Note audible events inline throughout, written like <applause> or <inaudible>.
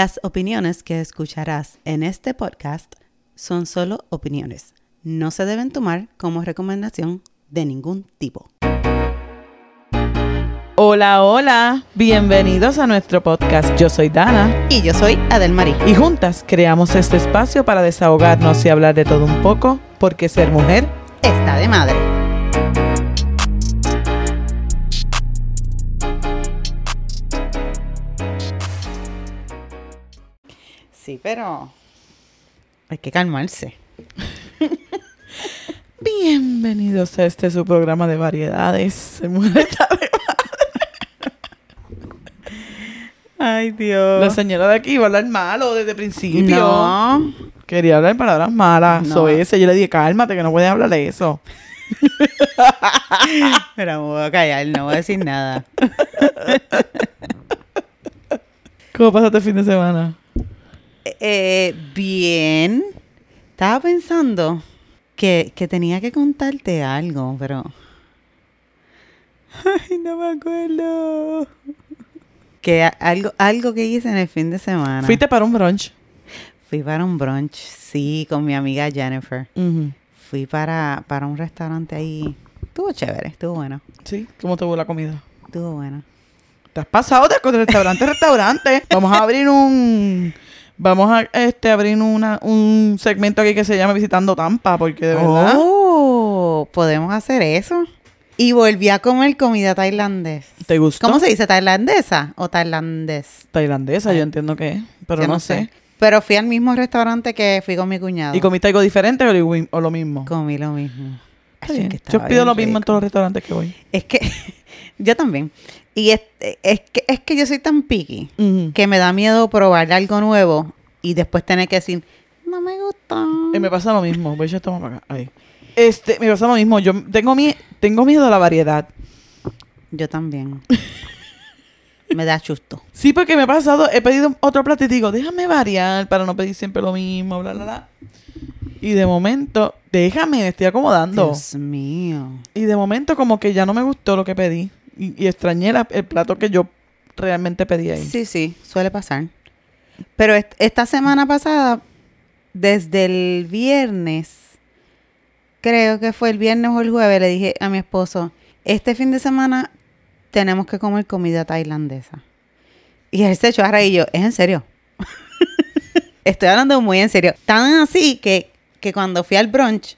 Las opiniones que escucharás en este podcast son solo opiniones. No se deben tomar como recomendación de ningún tipo. Hola, hola, bienvenidos a nuestro podcast. Yo soy Dana Y yo soy Adelmarí. y juntas creamos este espacio para desahogarnos y hablar de todo un poco, porque ser mujer Está de madre. Sí, pero hay que calmarse. <laughs> Bienvenidos a este su programa de variedades. <laughs> Ay, Dios. La señora de aquí iba a hablar malo desde el principio. No. Quería hablar palabras malas. No. Soy ese. Yo le dije, cálmate, que no puedes hablar de eso. <laughs> Pero me voy a callar, no voy a decir nada. ¿Cómo pasaste el fin de semana? Eh, bien. Estaba pensando que, que tenía que contarte algo, pero... <laughs> Ay, no me acuerdo. Que algo, algo que hice en el fin de semana. Fuiste para un brunch. Fui para un brunch, sí, con mi amiga Jennifer. Fui para, para un restaurante ahí. Estuvo chévere, estuvo bueno. Sí. ¿Cómo te fue la comida? Estuvo bueno. ¿Te has pasado de restaurante a restaurante? <laughs> Vamos a abrir un... Vamos a este, abrir una, un segmento aquí que se llama Visitando Tampa, porque de verdad... Oh, podemos hacer eso. Y volví a comer comida tailandesa. ¿Te gustó? ¿Cómo se dice? ¿Tailandesa o tailandés? Tailandesa, yo entiendo que es, pero Yo no, sé. Pero fui al mismo restaurante que fui con mi cuñado. ¿Y comiste algo diferente o lo, o lo mismo? Comí lo mismo. Bien. que Yo pido lo mismo en todos los restaurantes que voy. Es que <laughs> yo también. Y es, es que, es que yo soy tan picky Ujú. que me da miedo probar algo nuevo y después tener que decir, no me gusta. Y me pasa lo mismo. Voy a echar esto para acá. Ahí. Este, me pasa lo mismo. Yo tengo, mi, tengo miedo a la variedad. Yo también. <laughs> me da chusto. Sí, porque me ha pasado, he pedido otro plato y digo, déjame variar para no pedir siempre lo mismo, bla, bla, bla. Y de momento, déjame, me estoy acomodando. Dios mío. Y de momento como que ya no me gustó lo que pedí. Y, y extrañé la- el plato que yo realmente pedí ahí. Sí, sí, suele pasar. Pero est- esta semana pasada, desde el viernes, creo que fue el viernes o el jueves, le dije a mi esposo, este fin de semana tenemos que comer comida tailandesa. Y él se echó a reír y yo, ¿es en serio? <laughs> Estoy hablando muy en serio. Tan así que, que cuando fui al brunch,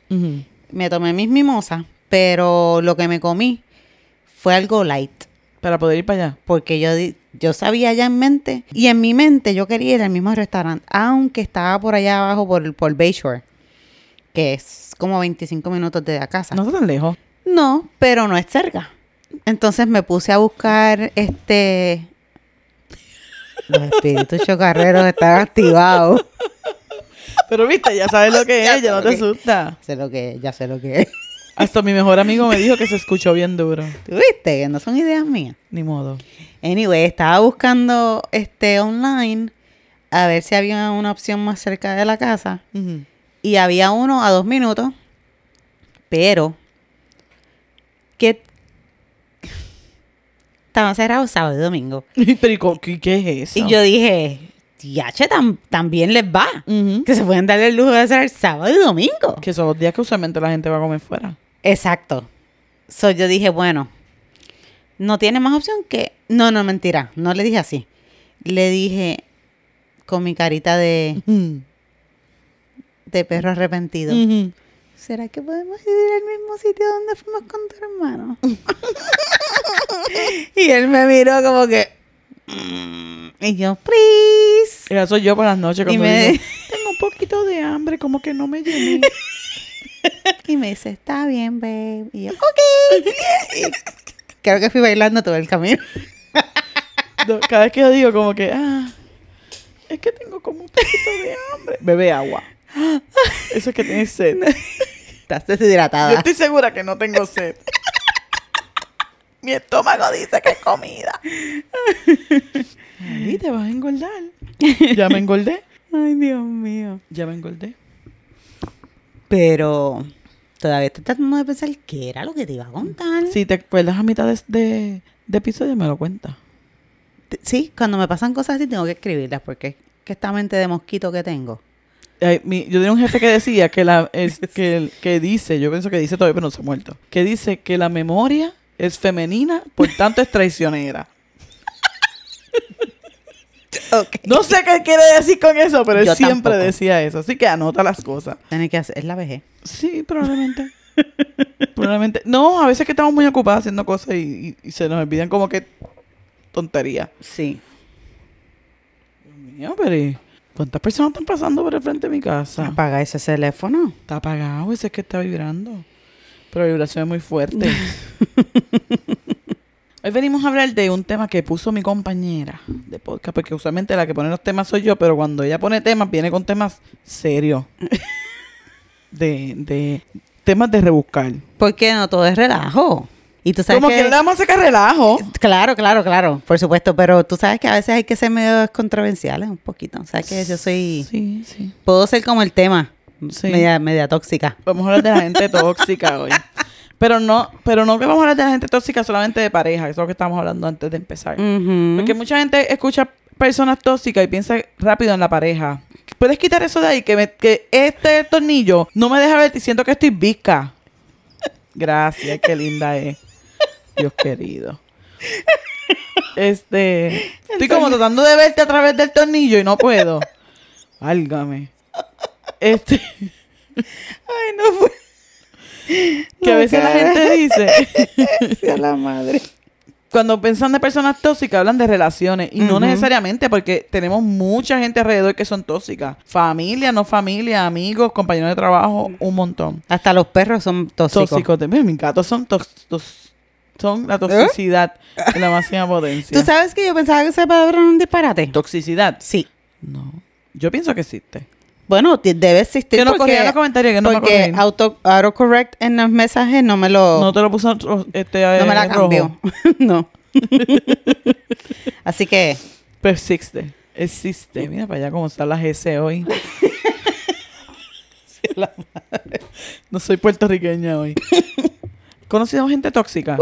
me tomé mis mimosas, pero lo que me comí fue algo light Para poder ir para allá. porque yo, yo sabía ya en mente, y en mi mente yo quería ir al mismo restaurante, aunque estaba por allá abajo por, por Bayshore, que es como 25 minutos de la casa. No está tan lejos. No, pero no es cerca. Entonces me puse a buscar este... Los espíritus chocarreros están activados. <laughs> Pero viste, ya sabes lo que es, <laughs> ya no te asusta. Sé lo que es, ya sé lo que es. Hasta mi mejor amigo me dijo que se escuchó bien duro. ¿Tú viste? Que no son ideas mías. Ni modo. Anyway, estaba buscando este online a ver si había una opción más cerca de la casa. Y había uno a dos minutos, pero que estaban cerrados sábado y domingo. <laughs> Pero ¿y qué es eso? Y yo dije, yache, tam- también les va. Que se pueden dar el lujo de hacer sábado y domingo. Que son los días que usualmente la gente va a comer fuera. Exacto. So yo dije, bueno, no tiene más opción que... No, no, mentira. No le dije así. Le dije con mi carita de, de perro arrepentido. ¿Será que podemos ir al mismo sitio donde fuimos con tu hermano? <laughs> <laughs> y él me miró como que... Y yo, please. Eso soy yo por las noches Y cuando me- digo, tengo un poquito de hambre, como que no me llené. <laughs> Y me dice, está bien, babe. Y yo, ok. <laughs> Y creo que fui bailando todo el camino. <laughs> No, Cada vez que yo digo como que, ah, es que tengo como un poquito de hambre. Bebe agua. <gasps> Eso es que tienes sed. Estás Yo deshidratada. estoy segura que no tengo sed. Mi estómago dice que es comida. Y te vas a engordar. Ya me engordé. Ay, Dios mío. Ya me engordé. Pero todavía estoy tratando de pensar qué era lo que te iba a contar. Si te acuerdas a mitad de, de, de episodio, me lo cuenta. T- Sí, cuando me pasan cosas así tengo que escribirlas porque que esta mente de mosquito que tengo. Ay, mi- yo tenía un jefe que decía que la es, <laughs> que, que dice, yo pienso que dice todavía, pero no se ha muerto, que dice que la memoria es femenina, por tanto es traicionera. <laughs> No sé qué quiere decir con eso, pero él siempre tampoco. decía eso. Así que anota las cosas. Tiene que hacer, es la vejez. Sí, probablemente. probablemente. No, a veces que estamos muy ocupados haciendo cosas y, y- y se nos olvidan como que tontería. Sí. Dios mío, pero ¿y ¿cuántas personas están pasando por el frente de mi casa? Apaga ese teléfono. Está apagado, ese es que está vibrando. Pero la vibración es muy fuerte. <laughs> Hoy venimos a hablar de un tema que puso mi compañera de podcast, porque usualmente la que pone los temas soy yo, pero cuando ella pone temas, viene con temas serios. <laughs> De, de temas de rebuscar. Porque no todo es relajo. Y tú sabes Como que, que... le a sacar relajo. Claro, claro, claro, por supuesto, pero tú sabes que a veces hay que ser medio controversiales un poquito. O sea que yo soy... Sí, sí. Puedo ser como el tema, Sí. media, media tóxica. Vamos a hablar de la gente tóxica <laughs> hoy. Pero no, pero no que vamos a hablar de la gente tóxica solamente de pareja, eso es lo que estábamos hablando antes de empezar. Porque mucha gente escucha personas tóxicas y piensa rápido en la pareja. ¿Puedes quitar eso de ahí? Que, me- que este tornillo no me deja verte y siento que estoy visca. Gracias, qué linda es. Dios querido. Este. Estoy como tratando de verte a través del tornillo y no puedo. Válgame. Este. Ay, no fue. Que a veces la gente dice. <laughs> Sea la madre. cuando piensan de personas tóxicas, hablan de relaciones. Y no necesariamente, porque tenemos mucha gente alrededor que son tóxicas. Familia, no familia, amigos, compañeros de trabajo, un montón. Hasta los perros son tóxicos. Tóxicos. Mira, mis gatos son tos- son la toxicidad en la máxima potencia. <laughs> ¿Tú sabes que yo pensaba que esa palabra era un disparate? ¿Toxicidad? Sí. No. Yo pienso que existe. Bueno, debe existir Que nos porque, corrían los comentarios, que no me porque corrían. auto, autocorrect en los mensajes no me lo, No te lo puso este, no me la cambió. <laughs> no. Así que, Persiste. Existe. Mira para allá cómo están las S hoy. <laughs> No soy puertorriqueña hoy. <laughs> ¿Conocido gente tóxica?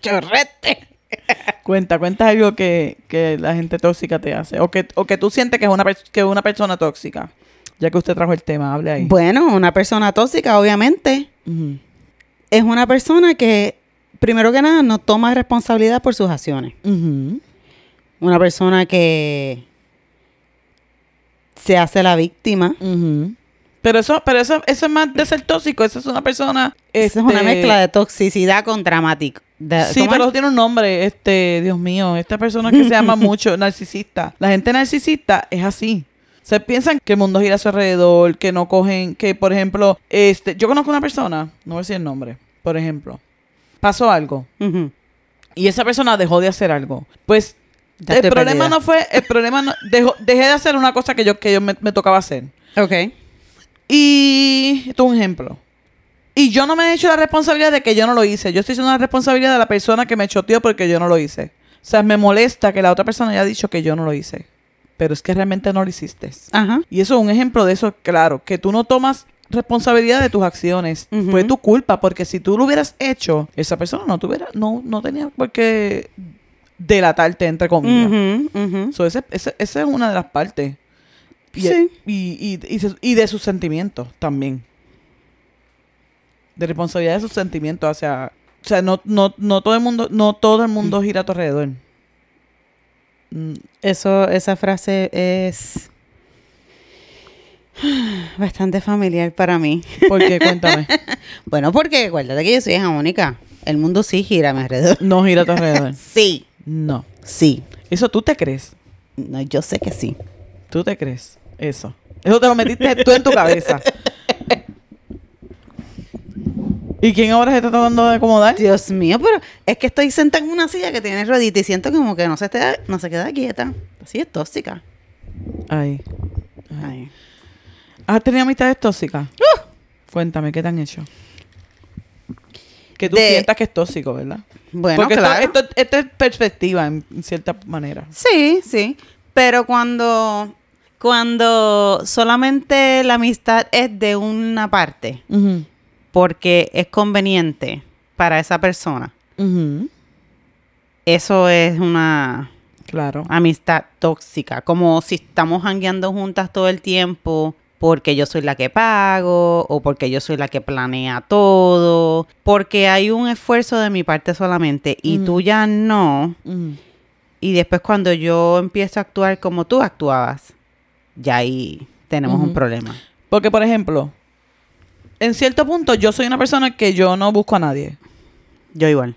chorrete. Cuenta, cuenta algo que, que la gente tóxica te hace. O que, o que tú sientes que es una, que una persona tóxica. Ya que usted trajo el tema, hable ahí. Bueno, una persona tóxica, obviamente, es una persona que, primero que nada, no toma responsabilidad por sus acciones. Una persona que se hace la víctima. Pero eso, pero eso, eso es más de ser tóxico. Eso es una persona. Esa es una este, mezcla de toxicidad con dramático. De- Sí, ¿cómo pero eso tiene un nombre, este, Dios mío, esta persona que se llama <laughs> mucho narcisista. La gente narcisista es así. Se piensan que el mundo gira a su alrededor, que no cogen, que por ejemplo, este, yo conozco una persona, no voy a decir el nombre, por ejemplo, pasó algo y esa persona dejó de hacer algo. Pues Ya el problema perdida. no fue, el problema no, dejó- dejé de hacer una cosa que yo, que yo me, me tocaba hacer. Ok. Y esto es un ejemplo. Y yo no me he hecho la responsabilidad de que yo no lo hice. Yo estoy haciendo la responsabilidad de la persona que me choteó porque yo no lo hice. O sea, me molesta que la otra persona haya dicho que yo no lo hice. Pero es que realmente no lo hiciste. Ajá. Y eso es un ejemplo de eso, claro, que tú no tomas responsabilidad de tus acciones. Fue tu culpa, porque si tú lo hubieras hecho, esa persona no tuviera, no, no tenía por qué delatarte, entre comillas. So, ese- ese- esa es una de las partes. Y, Sí. y, y, y y de sus sentimientos también. De responsabilidad de sus sentimientos hacia... O sea, no, no, no todo el mundo, no todo el mundo gira a tu alrededor. Mm, Eso, esa frase es <sighs> bastante familiar para mí. <laughs> ¿Por qué? Cuéntame. <laughs> Bueno, porque acuérdate que yo soy hija única. El mundo sí gira a mi alrededor. No gira a tu alrededor. <laughs> Sí, No. sí. Eso tú te crees. No, yo sé que sí. Tú te crees. Eso. Eso te lo metiste tú en tu cabeza. ¿Y quién ahora se está tratando de acomodar? Dios mío, pero es que estoy sentada en una silla que tiene ruedita y siento como que no se, te- no se queda quieta. Así es tóxica. Ay. Ay. Ay. ¿Has tenido amistades tóxicas? Cuéntame, ¿qué te han hecho? Que tú De- sientas que es tóxico, ¿verdad? Bueno, Porque claro. esto, esto es perspectiva, en en cierta manera. Sí, sí. Pero cuando, cuando solamente la amistad es de una parte, porque es conveniente para esa persona, eso es una Claro. amistad tóxica. Como si estamos jangueando juntas todo el tiempo porque yo soy la que pago o porque yo soy la que planea todo. Porque hay un esfuerzo de mi parte solamente y tú ya no. Y después cuando yo empiezo a actuar como tú actuabas, ya ahí tenemos un problema. Porque, por ejemplo, en cierto punto yo soy una persona que yo no busco a nadie. Yo igual.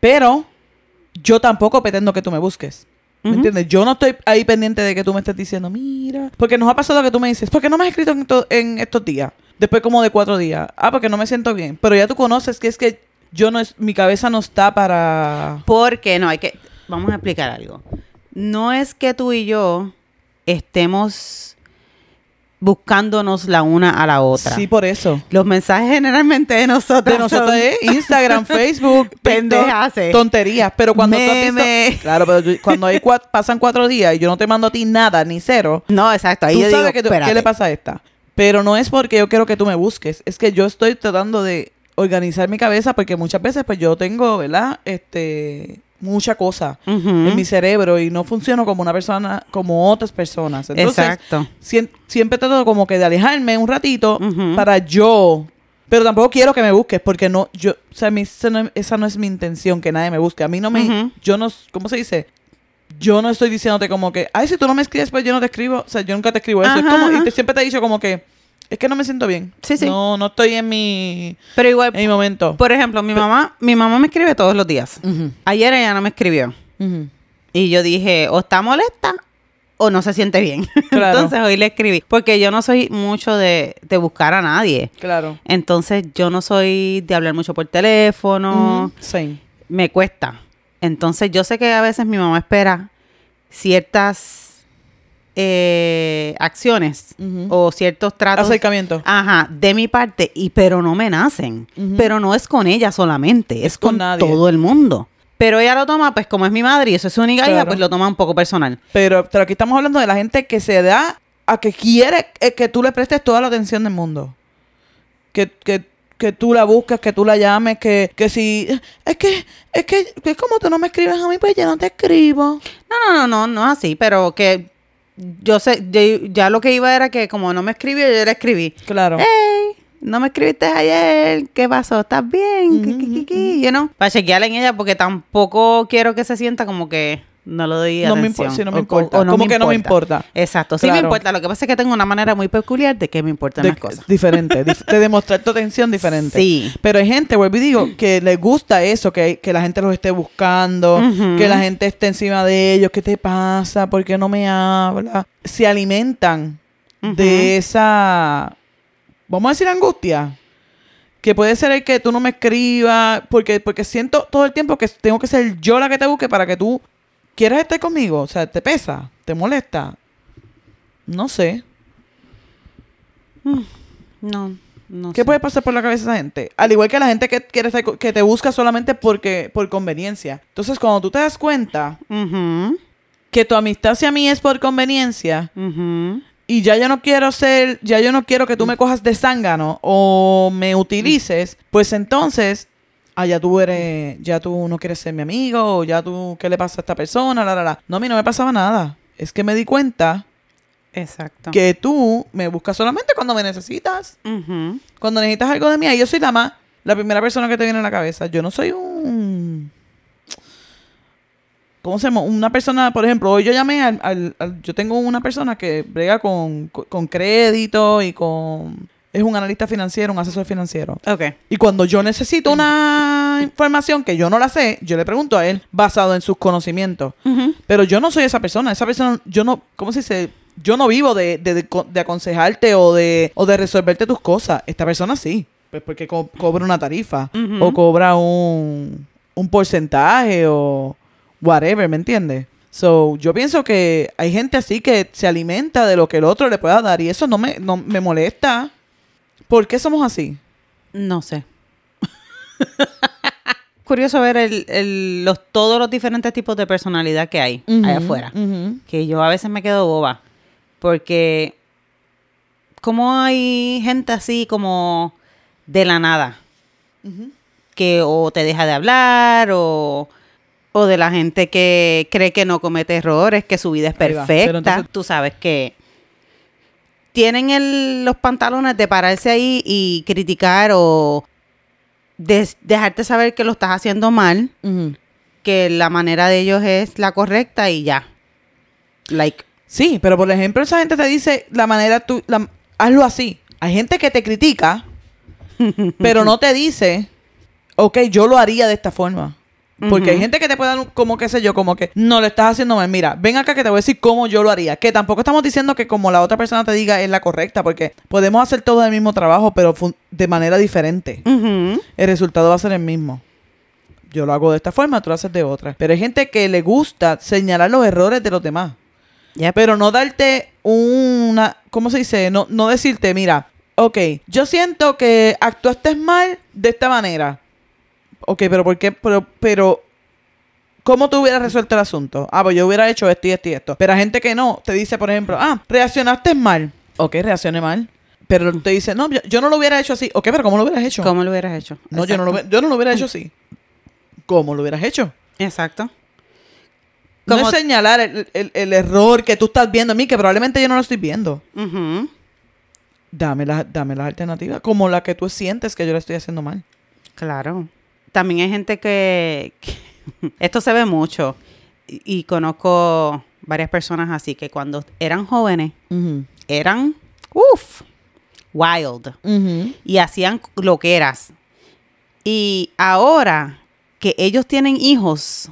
Pero yo tampoco pretendo que tú me busques. ¿Me entiendes? Yo no estoy ahí pendiente de que tú me estés diciendo, mira. Porque nos ha pasado que tú me dices, ¿por qué no me has escrito en, en estos días? Después como de cuatro días. Ah, porque no me siento bien. Pero ya tú conoces que es que yo no es, mi cabeza no está para... Porque no, hay que. Vamos a explicar algo. No es que tú y yo estemos buscándonos la una a la otra. Sí, por eso. Los mensajes generalmente de nosotros. De nosotros es Instagram, <laughs> Facebook, TikTok, Pendejaces. tonterías. Pero cuando tú has visto- Meme. claro, pero cuando hay pasan cuatro días y yo no te mando a ti nada, ni cero, No, exacto. Ahí tú yo sabes digo, que tú- qué le pasa a esta. Pero no es porque yo quiero que tú me busques, es que yo estoy tratando de organizar mi cabeza porque muchas veces pues yo tengo, ¿verdad? Este, mucha cosa en mi cerebro y no funciono como una persona, como otras personas. Entonces, Exacto. siempre trato como que de alejarme un ratito para yo. Pero tampoco quiero que me busques porque no, yo, o sea, mi- esa, no, esa no es mi intención, que nadie me busque. A mí no me, yo no, ¿cómo se dice? Yo no estoy diciéndote como que, ay, si tú no me escribes, pues yo no te escribo. O sea, yo nunca te escribo eso. es Ajá, como, y te- siempre te he dicho como que, es que no me siento bien. Sí, sí. No, no estoy en mi, Pero igual, en mi momento. por ejemplo, mi mamá, mi mamá me escribe todos los días. Ayer ella no me escribió. Y yo dije, o está molesta o no se siente bien. <laughs> Claro. Entonces hoy le escribí. Porque yo no soy mucho de, de buscar a nadie. Claro. Entonces yo no soy de hablar mucho por teléfono. Same. Me cuesta. Entonces yo sé que a veces mi mamá espera ciertas eh, acciones o ciertos tratos. Acercamiento. Ajá, de mi parte, y pero no me nacen. Pero no es con ella solamente, es, Es con con, nadie. todo el mundo. Pero ella lo toma, pues como es mi madre y eso es su única hija, Claro. pues lo toma un poco personal. Pero, pero aquí estamos hablando de la gente que se da a que quiere eh, que tú le prestes toda la atención del mundo. Que, que, que tú la busques, que tú la llames, que, que si... Es que, es que, que como tú no me escribes a mí, pues yo no te escribo. No, no, no, no, no es así, pero que yo sé, yo- ya lo que iba era que como no me escribió, yo le escribí. Claro. Hey, no me escribiste ayer, ¿qué pasó? ¿Estás bien? ¿Qué, qué, qué, qué? You know? Para chequear en ella porque tampoco quiero que se sienta como que no le doy No me importa, sí, no me o- importa. o no Como me que no me importa. Exacto, sí me importa. Lo que pasa es que tengo una manera muy peculiar de que me importan De- las cosas. Diferente, dif- de demostrar tu atención diferente. Sí. Pero hay gente, vuelvo y digo, que les gusta eso, que, que la gente los esté buscando, que la gente esté encima de ellos. ¿Qué te pasa? ¿Por qué no me habla? Se alimentan de esa, vamos a decir, angustia. Que puede ser el que tú no me escribas, porque, porque siento todo el tiempo que tengo que ser yo la que te busque para que tú quieras estar conmigo. O sea, te pesa, te molesta. No sé. No, no ¿Qué sé. puede pasar por la cabeza de esa gente? Al igual que la gente que quiere estar que te busca solamente porque por conveniencia. Entonces, cuando tú te das cuenta Ujú, que tu amistad hacia mí es por conveniencia ujú. y ya yo no quiero ser, ya yo no quiero que tú me cojas de zángano o me utilices, pues entonces, ah, ya tú eres, ya tú no quieres ser mi amigo, o ya tú, ¿qué le pasa a esta persona? La, la, la. No, a mí no me pasaba nada. Es que me di cuenta Exacto. que tú me buscas solamente cuando me necesitas. Cuando necesitas algo de mí, ahí yo soy la más, la primera persona que te viene a la cabeza. Yo no soy un... ¿Cómo se llama? Una persona, por ejemplo, hoy yo llamé al... al- al- yo tengo una persona que brega con, con- con crédito y con... Es un analista financiero, un asesor financiero. Ok. Y cuando yo necesito una información que yo no la sé, yo le pregunto a él basado en sus conocimientos. Pero yo no soy esa persona. Esa persona, yo no, ¿cómo se dice? Yo no vivo de, de, de co- de aconsejarte o de, o de resolverte tus cosas. Esta persona sí. Pues porque co- cobra una tarifa o cobra un, un porcentaje o whatever, ¿me entiendes? So, yo pienso que hay gente así que se alimenta de lo que el otro le pueda dar y eso no me, no me molesta. ¿Por qué somos así? No sé. <laughs> Curioso ver el, el- los, todos los diferentes tipos de personalidad que hay allá afuera. Que yo a veces me quedo boba. Porque, como hay gente así como de la nada? Que o te deja de hablar o, O de la gente que cree que no comete errores, que su vida es perfecta. Entonces- Tú sabes que tienen el- los pantalones de pararse ahí y criticar o des- dejarte saber que lo estás haciendo mal, que la manera de ellos es la correcta y ya. Like, Sí, pero por ejemplo, esa gente te dice la manera tú, la- hazlo así. Hay gente que te critica, <laughs> pero no te dice, ok, yo lo haría de esta forma. Porque hay gente que te puede dar un- como qué sé yo, como que no lo estás haciendo mal. Mira, ven acá que te voy a decir cómo yo lo haría. Que tampoco estamos diciendo que como la otra persona te diga es la correcta, porque podemos hacer todo el mismo trabajo, pero de manera diferente. El resultado va a ser el mismo. Yo lo hago de esta forma, tú lo haces de otra. Pero hay gente que le gusta señalar los errores de los demás. yep. Pero no darte una, ¿cómo se dice? No, no decirte, mira, ok, yo siento que actuaste mal de esta manera. Ok, pero ¿por qué? Pero, pero, ¿cómo tú hubieras resuelto el asunto? Ah, pues yo hubiera hecho esto y esto y esto. Pero hay gente que no, te dice, por ejemplo, ah, reaccionaste mal. Ok, reaccioné mal. Pero te dice, no, yo, yo no lo hubiera hecho así. Ok, pero ¿cómo lo hubieras hecho? ¿Cómo lo hubieras hecho? No, yo no, lo, yo no lo hubiera hecho así. ¿Cómo lo hubieras hecho? Exacto. No es señalar el, el- el error que tú estás viendo a mí, que probablemente yo no lo estoy viendo. Ujú. Dame las dame las alternativas, como la que tú sientes que yo le estoy haciendo mal. Claro. También hay gente que, que- <laughs> esto se ve mucho y, y conozco varias personas así que cuando eran jóvenes eran uff wild y hacían loqueras. Y ahora que ellos tienen hijos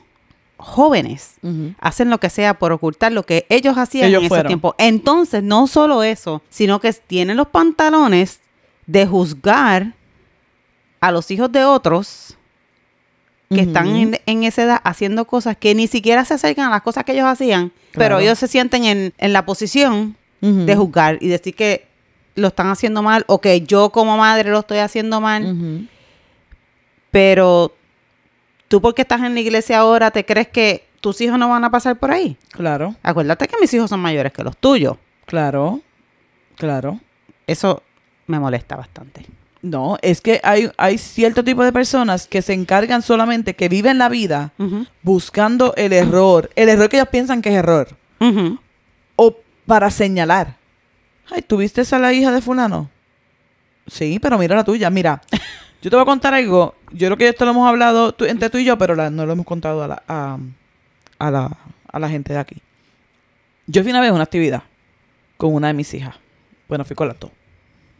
jóvenes, hacen lo que sea por ocultar lo que ellos hacían Ellos en ese fueron. tiempo. Entonces, no solo eso, sino que tienen los pantalones de juzgar a los hijos de otros que están en, en esa edad haciendo cosas que ni siquiera se acercan a las cosas que ellos hacían, pero ellos se sienten en, en la posición de juzgar y decir que lo están haciendo mal o que yo como madre lo estoy haciendo mal, pero tú porque estás en la iglesia ahora te crees que tus hijos no van a pasar por ahí. Claro, Acuérdate que mis hijos son mayores que los tuyos. claro, claro. Eso me molesta bastante. No, es que hay, hay cierto tipo de personas que se encargan solamente, que viven la vida buscando el error, el error que ellos piensan que es error, o para señalar. Ay, ¿tuviste a la hija de fulano? Sí, pero mira la tuya. Mira, <laughs> yo te voy a contar algo. Yo creo que esto lo hemos hablado tú- entre tú y yo, pero la- no lo hemos contado a la, a, a la, a la gente de aquí. Yo fui una vez a una actividad con una de mis hijas. Bueno, fui con las dos.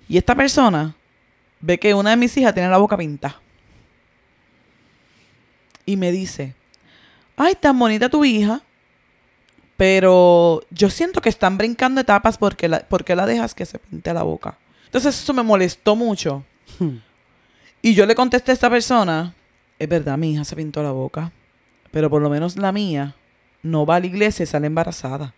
Y esta persona ve que una de mis hijas tiene la boca pintada. Y me dice, ay, tan bonita tu hija, pero yo siento que están brincando etapas porque la, porque la dejas que se pinte la boca. Entonces eso me molestó mucho. Hmm. Y yo le contesté a esta persona, es verdad, mi hija se pintó la boca, pero por lo menos la mía no va a la iglesia y sale embarazada.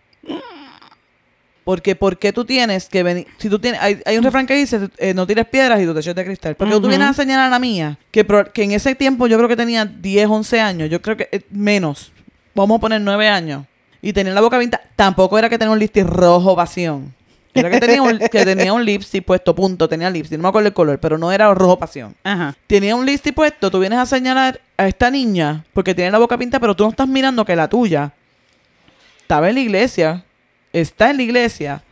Porque, ¿por qué tú tienes que venir? Si tú tienes, hay, hay un refrán que dice, eh, no tires piedras y tu techo de cristal. Porque tú vienes a señalar a la mía, que, pro- que en ese tiempo yo creo que tenía 10, 11 años, yo creo que eh, menos, vamos a poner 9 años, y tenía la boca pintada, tampoco era que tenía un lipstick rojo pasión. Era que tenía un, <laughs> que tenía un lipstick puesto, punto, tenía lipstick, no me acuerdo el color, pero no era rojo pasión Ajá. tenía un lipstick puesto, tú vienes a señalar a esta niña porque tiene la boca pintada, pero tú no estás mirando que la tuya estaba en la iglesia, está en la iglesia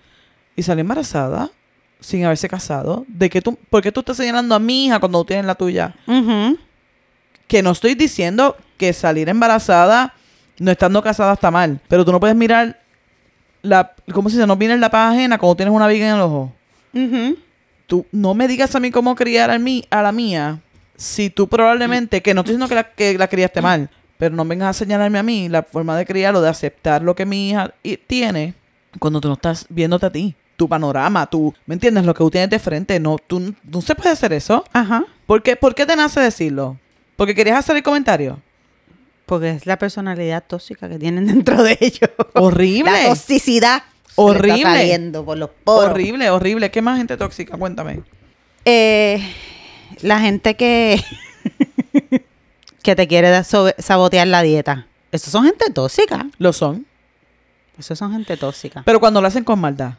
y salió embarazada sin haberse casado. ¿De que tú, ¿Por qué tú estás señalando a mi hija cuando tú tienes la tuya? Que no estoy diciendo que salir embarazada no estando casada está mal, pero tú no puedes mirar la, ¿cómo se dice? No miras la paja ajena cuando tienes una viga en el ojo tú no me digas a mí cómo criar a, mí, a la mía si tú probablemente, que no estoy diciendo que la, que la criaste mal, pero no vengas a señalarme a mí la forma de criar o de aceptar lo que mi hija i- tiene cuando tú no estás viéndote a ti, tu panorama, tú, ¿me entiendes? Lo que tú tienes de frente, no, tú no se puede hacer eso. Ajá. ¿Por qué, ¿Por qué te nace decirlo? ¿Porque querías hacer el comentario? Porque es la personalidad tóxica que tienen <laughs> dentro de ellos. Horrible. La toxicidad. Horrible. Está saliendo por los poros. Horrible, horrible. ¿Qué más gente tóxica? Cuéntame. Eh, la gente que <laughs> que te quiere sabotear la dieta. Esos son gente tóxica. Lo son. Esos son gente tóxica. Pero cuando lo hacen con maldad.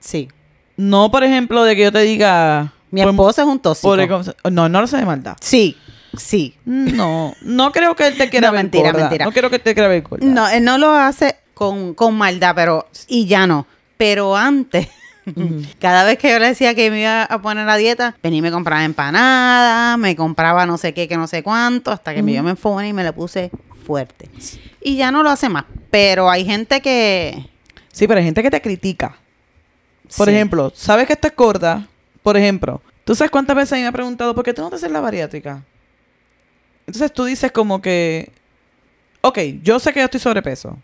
Sí. No, por ejemplo, de que yo te diga... Mi por- esposo es un tóxico. por- no, no lo sé de maldad. Sí. Sí. No, no creo que él te quiera No, ver mentira, gorda. mentira. No creo que te quiera ver gorda. No, él no lo hace con, con maldad, pero. Y ya no. Pero antes. <laughs> Cada vez que yo le decía que me iba a poner a dieta, venía y me compraba empanadas, me compraba no sé qué, que no sé cuánto, hasta que me yo me enfoné y me le puse fuerte. Y ya no lo hace más. Pero hay gente que. Sí, pero hay gente que te critica. Por Sí. ejemplo, ¿sabes que estás gorda? Por ejemplo, ¿tú sabes cuántas veces a mí me ha preguntado por qué tú no te haces la bariátrica? Entonces tú dices como que, ok, yo sé que yo estoy sobrepeso.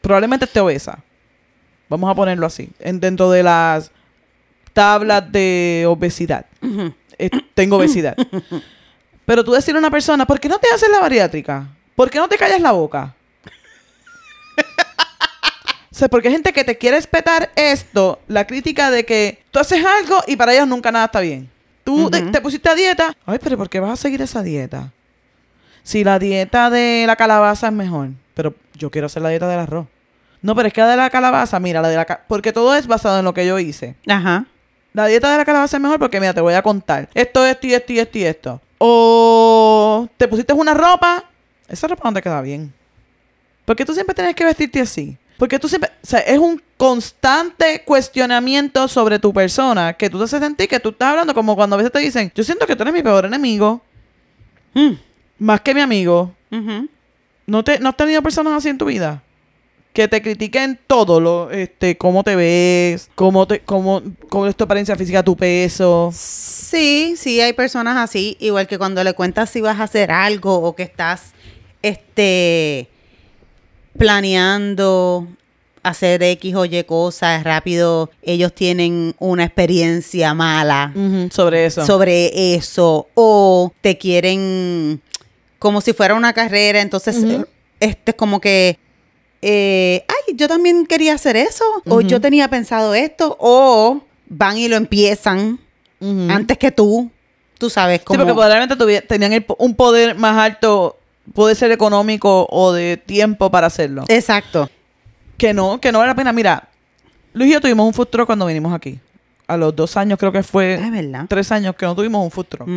Probablemente esté obesa. Vamos a ponerlo así. En, dentro de las tablas de obesidad. Eh, tengo obesidad. <laughs> Pero tú decirle a una persona, ¿por qué no te haces la bariátrica? ¿Por qué no te callas la boca? <laughs> O sea, porque hay gente que te quiere espetar esto, la crítica de que tú haces algo y para ellos nunca nada está bien. Tú te- pusiste a dieta. Ay, pero ¿por qué vas a seguir esa dieta? Si la dieta de la calabaza es mejor. Pero yo quiero hacer la dieta del arroz. No, pero es que la de la calabaza, mira, la de la... Porque todo es basado en lo que yo hice. Ajá. La dieta de la calabaza es mejor porque, mira, te voy a contar. Esto, esto y esto y esto y esto. O te pusiste una ropa. Esa ropa no te queda bien. Porque tú siempre tienes que vestirte así. Porque tú siempre... O sea, es un constante cuestionamiento sobre tu persona que tú te haces sentir que tú estás hablando como cuando a veces te dicen, yo siento que tú eres mi peor enemigo. Mm. Más que mi amigo. ¿No, te, ¿No has tenido personas así en tu vida? Que te critiquen todo, lo, este, cómo te ves, cómo, te, cómo, cómo es tu apariencia física, tu peso. Sí, sí, hay personas así, igual que cuando le cuentas si vas a hacer algo o que estás este planeando hacer X o Y cosas rápido, ellos tienen una experiencia mala sobre eso. sobre eso o te quieren como si fuera una carrera, entonces este es como que eh, ay, yo también quería hacer eso o yo tenía pensado esto o van y lo empiezan antes que tú. Tú sabes Sí, cómo. porque probablemente tenían el un poder más alto, puede ser económico o de tiempo para hacerlo. Exacto. Que no, que no vale la pena. Mira, Luis y yo tuvimos un food truck cuando vinimos aquí. A los dos años, creo que fue Es verdad. tres años que no tuvimos un food truck.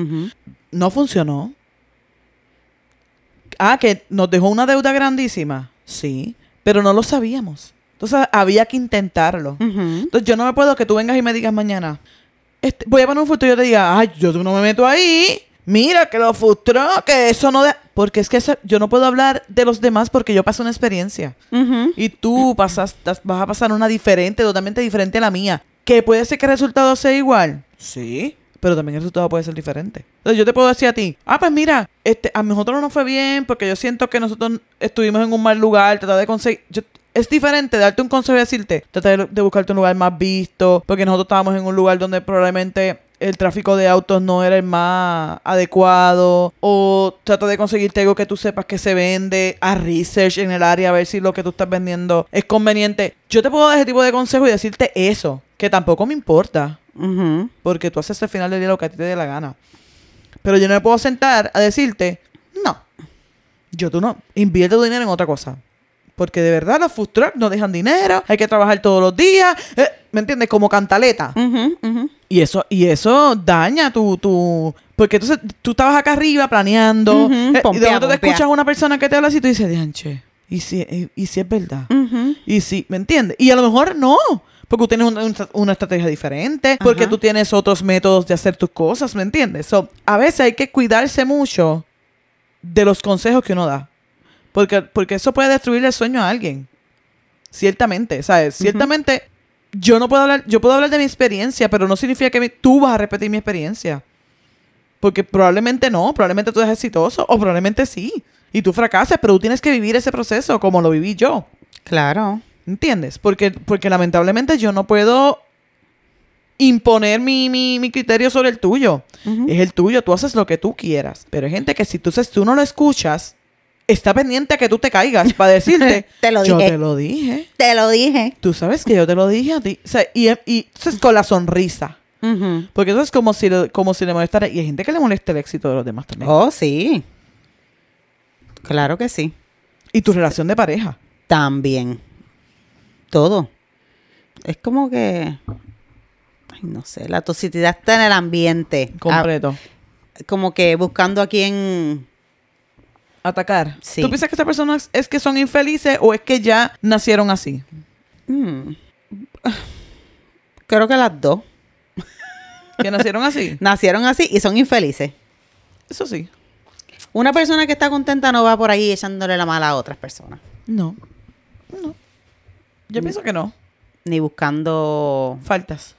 No funcionó. Ah, que nos dejó una deuda grandísima. Sí, pero no lo sabíamos. Entonces había que intentarlo. Entonces yo no me puedo que tú vengas y me digas mañana, este, voy a poner un futuro y yo te diga, ay, yo no me meto ahí. Mira que lo frustró, que eso no de... Porque es que eso- yo no puedo hablar de los demás porque yo pasé una experiencia. Y tú pasas, vas a pasar una diferente, totalmente diferente a la mía. Que puede ser que el resultado sea igual. Sí. Pero también el resultado puede ser diferente. Entonces yo te puedo decir a ti, ah, pues mira, este, a nosotros no nos fue bien porque yo siento que nosotros estuvimos en un mal lugar, tratar de conseguir... yo- es diferente darte un consejo y decirte, trata de, de buscarte un lugar más visto, porque nosotros estábamos en un lugar donde probablemente el tráfico de autos no era el más adecuado, o trata de conseguirte algo que tú sepas que se vende, a research en el área, a ver si lo que tú estás vendiendo es conveniente. Yo te puedo dar ese tipo de consejo y decirte eso, que tampoco me importa, Ujú. porque tú haces al final del día lo que a ti te dé la gana. Pero yo no me puedo sentar a decirte, no, yo tú no, invierte tu dinero en otra cosa. Porque de verdad los food trucks no dejan dinero, hay que trabajar todos los días, eh, ¿me entiendes? Como cantaleta. Ujú, ujú. Y eso, y eso daña tu, tu... Porque entonces tú estabas acá arriba planeando. Eh, y de pompea, momento te pompea. escuchas a una persona que te habla así y tú dices, dianche, ¿y si, y, y si es verdad? Y si, ¿me entiendes? Y a lo mejor no. Porque tú tienes una, una- estrategia diferente. Porque Ajá. tú tienes otros métodos de hacer tus cosas, ¿me entiendes? So, a veces hay que cuidarse mucho de los consejos que uno da. Porque, porque eso puede destruir el sueño a alguien. Ciertamente, ¿sabes? Ciertamente, yo no puedo hablar, yo puedo hablar de mi experiencia, pero no significa que mi- tú vas a repetir mi experiencia. Porque probablemente no, probablemente tú eres exitoso, o probablemente sí. Y tú fracasas, pero tú tienes que vivir ese proceso como lo viví yo. Claro. ¿Entiendes? Porque, porque lamentablemente yo no puedo imponer mi, mi, mi criterio sobre el tuyo. Es el tuyo, tú haces lo que tú quieras. Pero hay gente que si tú, tú no lo escuchas, está pendiente a que tú te caigas para decirte, <laughs> Te lo yo dije. te lo dije. Te lo dije. Tú sabes que yo te lo dije a ti. O sea, y, y entonces con la sonrisa. Porque eso es como si, como si le molestara. Y hay gente que le molesta el éxito de los demás también. Oh, sí. Claro que sí. Y tu relación de pareja. También. Todo. Es como que. Ay, no sé. La toxicidad está en el ambiente. Completo. Ah, como que buscando a quién... Atacar. Sí. ¿Tú piensas que estas personas es que son infelices o es que ya nacieron así? Mm. Creo que las dos. Que nacieron así. <laughs> Nacieron así y son infelices. Eso sí. Una persona que está contenta no va por ahí echándole la mala a otras personas. No. No. Yo pienso que no. Ni buscando... Faltas.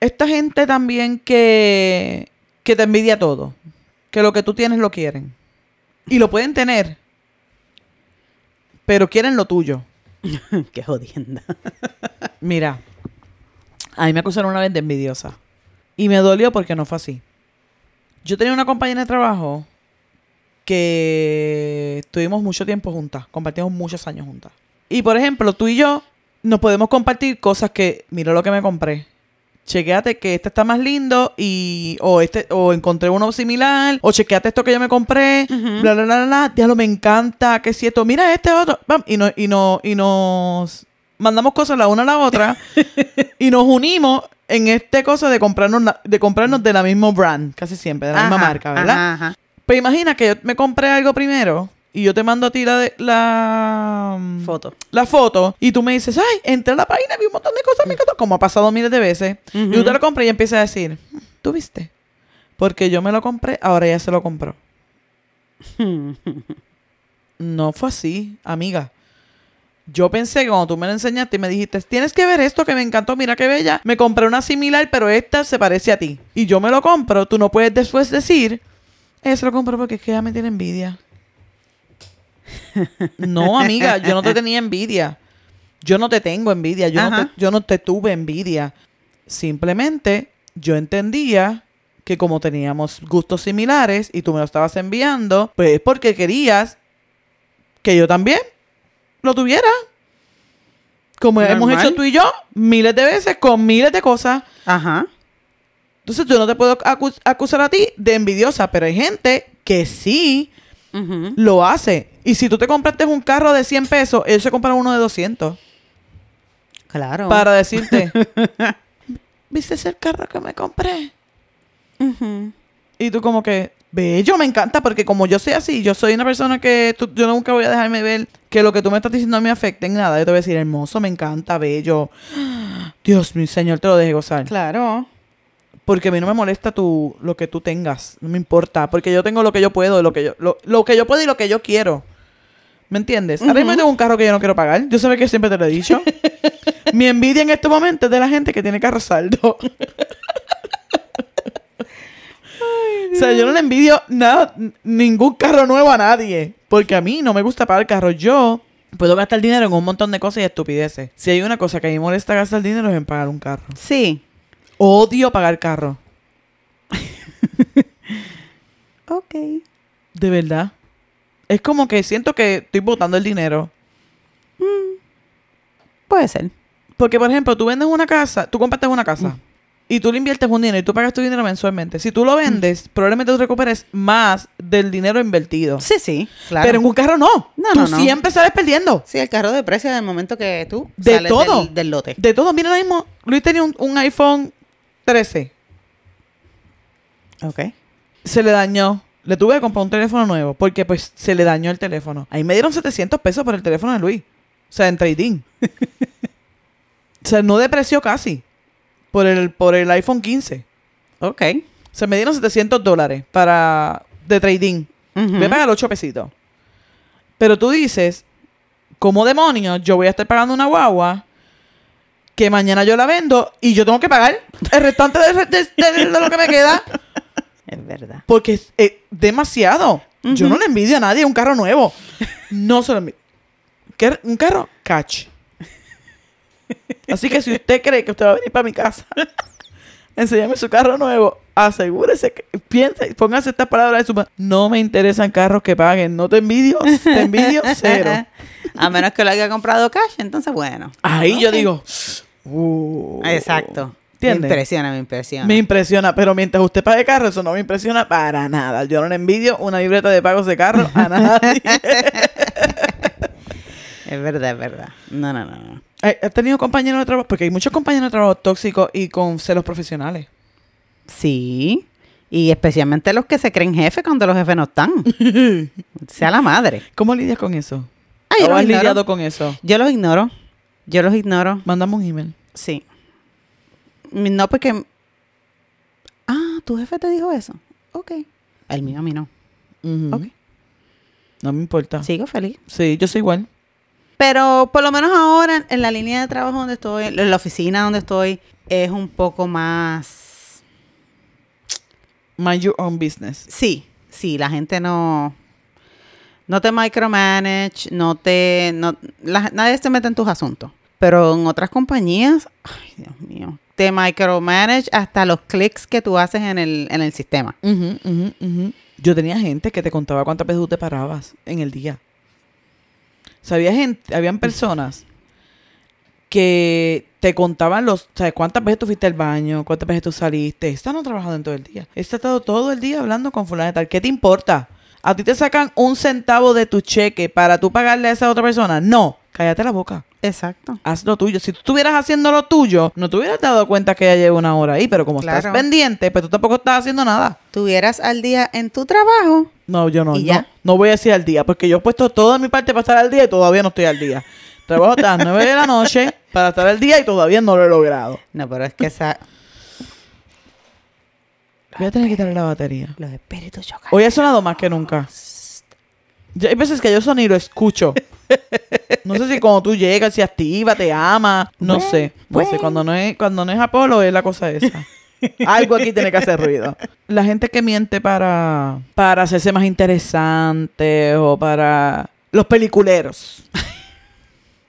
Esta gente también que, que te envidia todo. Que lo que tú tienes lo quieren. Y lo pueden tener. Pero quieren lo tuyo. <laughs> Qué jodienda. <laughs> Mira, a mí me acusaron una vez de envidiosa. Y me dolió porque no fue así. Yo tenía una compañera de trabajo que estuvimos mucho tiempo juntas. Compartimos muchos años juntas. Y por ejemplo, tú y yo nos podemos compartir cosas que, mira lo que me compré. Chequéate que este está más lindo y o este o encontré uno similar o chequéate esto que yo me compré, Ujú. bla bla bla bla, diablo me encanta, que si esto, mira este otro, pam, y no, y no y nos mandamos cosas la una a la otra <laughs> y nos unimos en este cosa de comprarnos la- de comprarnos de la misma brand, casi siempre, de la misma marca, ¿verdad? ajá, ajá. Pero imagina que yo me compré algo primero y yo te mando a ti la de- la Foto. la foto y tú me dices, ay, entré a la página, vi un montón de cosas, me encantó, como ha pasado miles de veces. Y Ujú. yo te lo compré y empieza a decir, ¿tú viste? Porque yo me lo compré, ahora ella se lo compró. <laughs> No fue así, amiga. Yo pensé que cuando tú me lo enseñaste y me dijiste, tienes que ver esto que me encantó, mira qué bella. Me compré una similar, pero esta se parece a ti. Y yo me lo compro, tú no puedes después decir, ella se lo compró porque es que ella me tiene envidia. <laughs> no, amiga, yo no te tenía envidia. Yo no te tengo envidia, yo, no te, yo no te tuve envidia. Simplemente yo entendía que como teníamos gustos similares y tú me lo estabas enviando, pues es porque querías que yo también lo tuviera. Como hemos hecho tú y yo miles de veces con miles de cosas. Ajá. Entonces yo no te puedo acu- acusar a ti de envidiosa, pero hay gente que sí Lo hace. Y si tú te compraste un carro de 100 pesos, ellos se compran uno de 200 Claro. para decirte, <laughs> ¿viste ese carro que me compré? Y tú como que, bello, me encanta, porque como yo soy así, yo soy una persona que tú- yo nunca voy a dejarme ver que lo que tú me estás diciendo no me afecte en nada. Yo te voy a decir, hermoso, me encanta, bello. <gasps> Dios mi Señor, te lo deje gozar. Claro. Porque a mí no me molesta tu, lo que tú tengas, no me importa, porque yo tengo lo que yo puedo, lo que yo, lo, lo que yo puedo y lo que yo quiero. ¿Me entiendes? Ahora mismo tengo un carro que yo no quiero pagar. Yo sabes que siempre te lo he dicho. <laughs> Mi envidia en este momento es de la gente que tiene carro saldo. <laughs> o sea, yo no le envidio nada, ningún carro nuevo a nadie. Porque a mí no me gusta pagar carro. Yo puedo gastar dinero en un montón de cosas y estupideces. Si hay una cosa que a mí me molesta gastar dinero es en pagar un carro. Sí. Odio pagar carro. <laughs> Ok. De verdad. Es como que siento que estoy botando el dinero. Puede ser. Porque, por ejemplo, tú vendes una casa, tú compraste una casa y tú le inviertes un dinero y tú pagas tu dinero mensualmente. Si tú lo vendes, probablemente tú recuperes más del dinero invertido. Sí, sí. Claro. Pero en un carro no. No, tú no, no. siempre sales perdiendo. Sí, el carro de precio del momento que tú De sales todo. Del, del lote. De todo. Mira, ahora mismo, Luis tenía un, un iPhone 13. Ok. Se le dañó. Le tuve que comprar un teléfono nuevo porque pues se le dañó el teléfono. Ahí me dieron 700 pesos por el teléfono de Luis. O sea, en trading. <laughs> o sea, no depreció casi por el, por el iPhone 15. Ok. Se me dieron 700 dólares para de trading. Ujú. Voy a pagar 8 pesitos. Pero tú dices, ¿cómo demonios yo voy a estar pagando una guagua que mañana yo la vendo y yo tengo que pagar el restante de, de- de- de lo que me queda? Es verdad. Porque es eh, demasiado. Yo no le envidio a nadie un carro nuevo. No se lo envidio. ¿Qué- Un carro catch. Así que si usted cree que usted va a venir para mi casa, <laughs> enséñame su carro nuevo, asegúrese que piense, póngase estas palabras de su No me interesan carros que paguen, no te envidio, te envidio cero. <laughs> A menos que lo haya comprado cash, entonces bueno. Ahí yo digo, uh, Exacto. ¿Entiendes? Me impresiona, me impresiona. Me impresiona, pero mientras usted pague carro, eso no me impresiona para nada. Yo no le envidio una libreta de pagos de carro a nadie. <laughs> Es verdad, es verdad. No, no, no, no. Ay, ¿Has tenido compañeros de trabajo? Porque hay muchos compañeros de trabajo tóxicos y con celos profesionales. Sí. Y especialmente los que se creen jefe cuando los jefes no están. <laughs> sea la madre. ¿Cómo lidias con eso? Yo ¿O los has ignoro. lidiado con eso? Yo los ignoro. Yo los ignoro. Mandamos un email. Sí. No porque... Ah, tu jefe te dijo eso. Ok. El mío a mí no. Ujú. Ok. No me importa. Sigo feliz. Sí, yo soy igual. Pero por lo menos ahora en la línea de trabajo donde estoy, en la oficina donde estoy, es un poco más... Mind your own business. Sí, sí, la gente no... No te micromanage, no te... No, nadie se mete en tus asuntos. Pero en otras compañías, ay Dios mío, te micromanage hasta los clics que tú haces en el, en el sistema. Ujú, ujú, ujú. Yo tenía gente que te contaba cuántas veces tú te parabas en el día. O sea, había gente, habían personas que te contaban los, ¿sabes? Cuántas veces tú fuiste al baño, cuántas veces tú saliste. Esta no trabajado en todo el día. Esta ha estado todo el día hablando con fulana de tal. ¿Qué te importa? ¿A ti te sacan un centavo de tu cheque para tú pagarle a esa otra persona? No. Cállate la boca. Exacto. Haz lo tuyo. Si tú estuvieras haciendo lo tuyo, no te hubieras dado cuenta que ya lleva una hora ahí. Pero como estás pendiente, pues tú tampoco estás haciendo nada. Tuvieras al día en tu trabajo. No, yo no, ¿Y no, ya? no voy a decir al día, porque yo he puesto toda mi parte para estar al día y todavía no estoy al día. Trabajo hasta las 9 de la noche para estar al día y todavía no lo he logrado. No, pero es que esa, Voy a tener que quitarle la batería. los espíritus chocan. Hoy ha sonado más que nunca. Hay veces que yo son y lo escucho. No sé si cuando tú llegas, si activa, te ama. No sé. No sé. Cuando no es, cuando no es Apolo, es la cosa esa. <laughs> Algo aquí tiene que hacer ruido. La gente que miente para, para hacerse más interesante o para los peliculeros.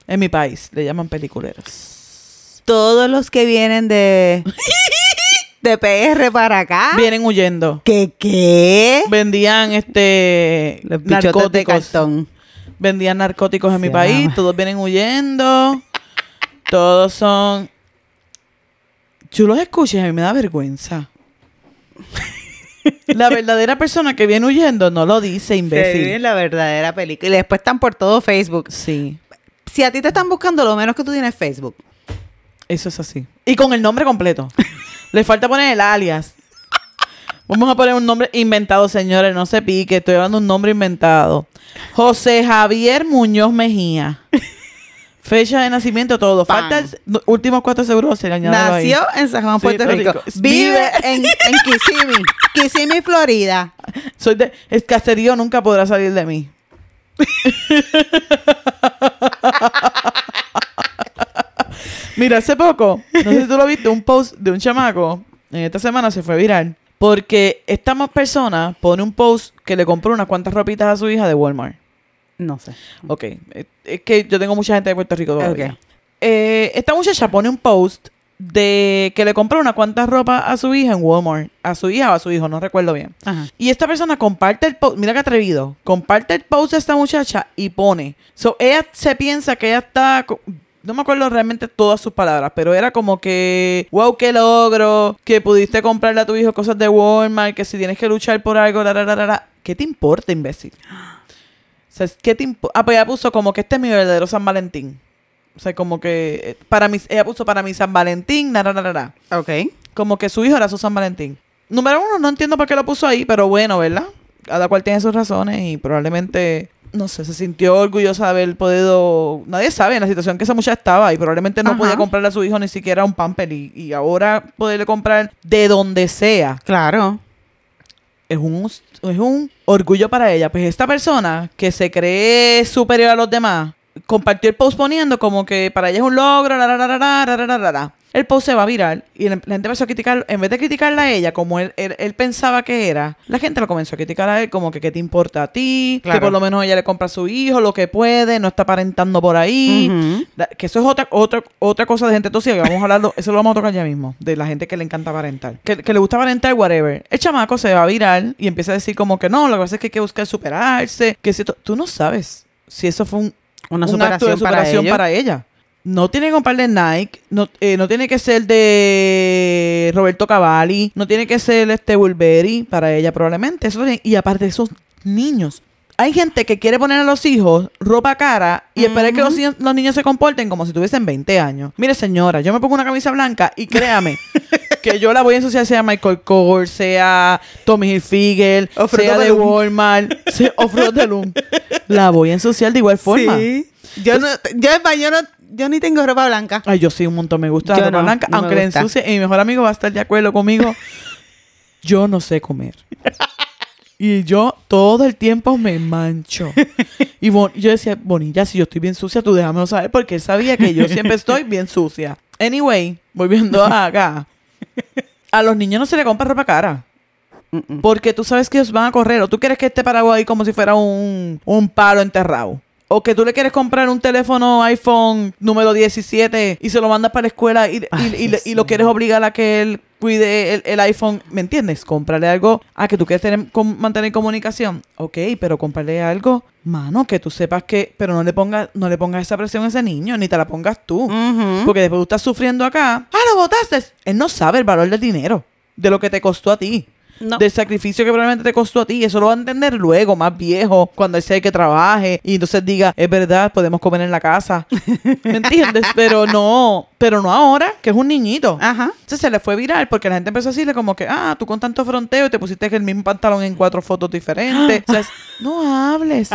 En mi país le llaman peliculeros. Todos los que vienen de, <laughs> de PR para acá. Vienen huyendo. ¿Qué qué? Vendían este Los bichotes de narcóticos. cartón. vendían narcóticos en mi país, todos vienen huyendo, todos son... Tú los escuchas y a mí me da vergüenza. <laughs> La verdadera persona que viene huyendo no lo dice, imbécil. la verdadera película. Y después están por todo Facebook. Sí, Si a ti te están buscando, lo menos que tú tienes es Facebook. eso es así. Y con el nombre completo. <laughs> Le falta poner el alias. Vamos a poner un nombre inventado, señores, no se pique, estoy hablando de un nombre inventado. José Javier Muñoz Mejía. Fecha de nacimiento, todo. Pan. Falta el últimos cuatro seguros, se le ahí. Nació en San Juan, Puerto Rico. Vive- en, en Kissimmee. Kissimmee, Florida. Soy de... El caserío nunca podrá salir de mí. <laughs> Mira, hace poco, no sé si tú lo viste, un post de un chamaco, en esta semana se fue viral, porque esta persona pone un post que le compró unas cuantas ropitas a su hija de Walmart. No sé. Ok, es que yo tengo mucha gente de Puerto Rico todavía. Ok. Eh, esta muchacha pone un post de que le compró unas cuantas ropas a su hija en Walmart. A su hija o a su hijo, no recuerdo bien. Ajá. Y esta persona comparte el post, mira qué atrevido, comparte el post de esta muchacha y pone. So, ella se piensa que ella está, no me acuerdo realmente todas sus palabras, pero era como que, wow, qué logro, que pudiste comprarle a tu hijo cosas de Walmart, que si tienes que luchar por algo, la, la, la, la. ¿qué te importa, imbécil? <gasps> O sea, ¿qué te impo- Ah, pues ella puso como que este es mi verdadero San Valentín. O sea, como que eh, para mí, ella puso para mi San Valentín, la, la, la, la Ok. como que su hijo era su San Valentín. Número uno, no entiendo por qué lo puso ahí, pero bueno, ¿verdad? Cada cual tiene sus razones y probablemente, no sé, se sintió orgullosa de haber podido... Nadie sabe en la situación que esa muchacha estaba y probablemente no Ajá. podía comprarle a su hijo ni siquiera un pamper y, y ahora poderle comprar de donde sea Claro. es un, es un orgullo para ella. Pues esta persona que se cree superior a los demás compartió el post poniendo como que para ella es un logro, la, la, la, El post se va a viral y la gente empezó a criticar, en vez de criticarla a ella como él, él, él pensaba que era, la gente lo comenzó a criticar a él como que qué te importa a ti, Claro. que por lo menos ella le compra a su hijo lo que puede, no está aparentando por ahí. Da- Que eso es otra, otra, otra cosa de gente tóxica vamos a hablarlo, eso lo vamos a tocar ya mismo, de la gente que le encanta aparentar. Que, que le gusta aparentar, whatever. El chamaco se va a viral y empieza a decir como que no, lo que pasa es que hay que buscar superarse, que si tú no sabes si eso fue un, Una un acto de superación superación para, ella. No tiene que comprarle Nike, no, eh, no tiene que ser de Roberto Cavalli, no tiene que ser este Bulberi para ella probablemente. Eso tiene- y aparte de esos niños. Hay gente que quiere poner a los hijos ropa cara y esperar que los, niños- los niños se comporten como si tuviesen 20 años. Mire, señora, yo me pongo una camisa blanca y créame <laughs> que yo la voy a ensuciar sea Michael Kors, sea Tommy Hilfiger, sea de. Walmart, sea, Loom. La voy a ensuciar de igual forma. Sí. Yo no, yo, más, yo ni tengo ropa blanca. Ay, yo sí, un montón me gusta la ropa no, blanca, no aunque la ensucie, y mi mejor amigo va a estar de acuerdo conmigo. <laughs> yo no sé comer. Y yo todo el tiempo me mancho. Y Bon- yo decía, Bonilla, si yo estoy bien sucia, tú déjamelo saber, porque él sabía que yo siempre estoy bien sucia. Anyway, volviendo acá. A los niños no se le compra ropa cara. Porque tú sabes que ellos van a correr. O tú quieres que esté parado ahí como si fuera un, un palo enterrado. O que tú le quieres comprar un teléfono iPhone número 17 y se lo mandas para la escuela y, y- Ay, y lo quieres obligar a que él cuide el, el iPhone. ¿Me entiendes? Cómprale algo. Ah, que tú quieres tener, com- mantener comunicación. Ok, pero cómprale algo. Mano, que tú sepas que... Pero no le pongas no le pongas esa presión a ese niño, ni te la pongas tú. Porque después tú estás sufriendo acá. ¡Ah, lo botaste! Él no sabe el valor del dinero. De lo que te costó a ti. No. Del sacrificio que probablemente te costó a ti. Eso lo va a entender luego, más viejo, cuando él sea el que trabaje. Y entonces diga, es verdad, podemos comer en la casa. <laughs> ¿Me entiendes? Pero no, pero no ahora, que es un niñito. Ajá. Entonces se le fue viral porque la gente empezó a decirle como que, ah, tú con tanto fronteo y te pusiste el mismo pantalón en cuatro fotos diferentes. <gasps> O sea, es- no hables.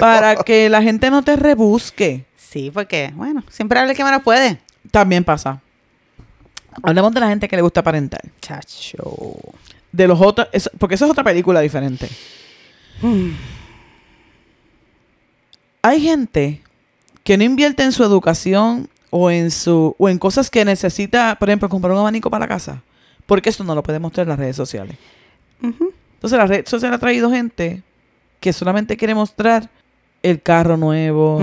Para que la gente no te rebusque. Sí, porque, bueno, siempre hable que menos puede. También pasa. Hablemos de la gente que le gusta aparentar. Chacho. De los otros, eso- porque eso es otra película diferente. Hay gente que no invierte en su educación o en su o en cosas que necesita, por ejemplo, comprar un abanico para la casa, porque eso no lo puede mostrar en las redes sociales. Entonces la red social ha traído gente que solamente quiere mostrar el carro nuevo,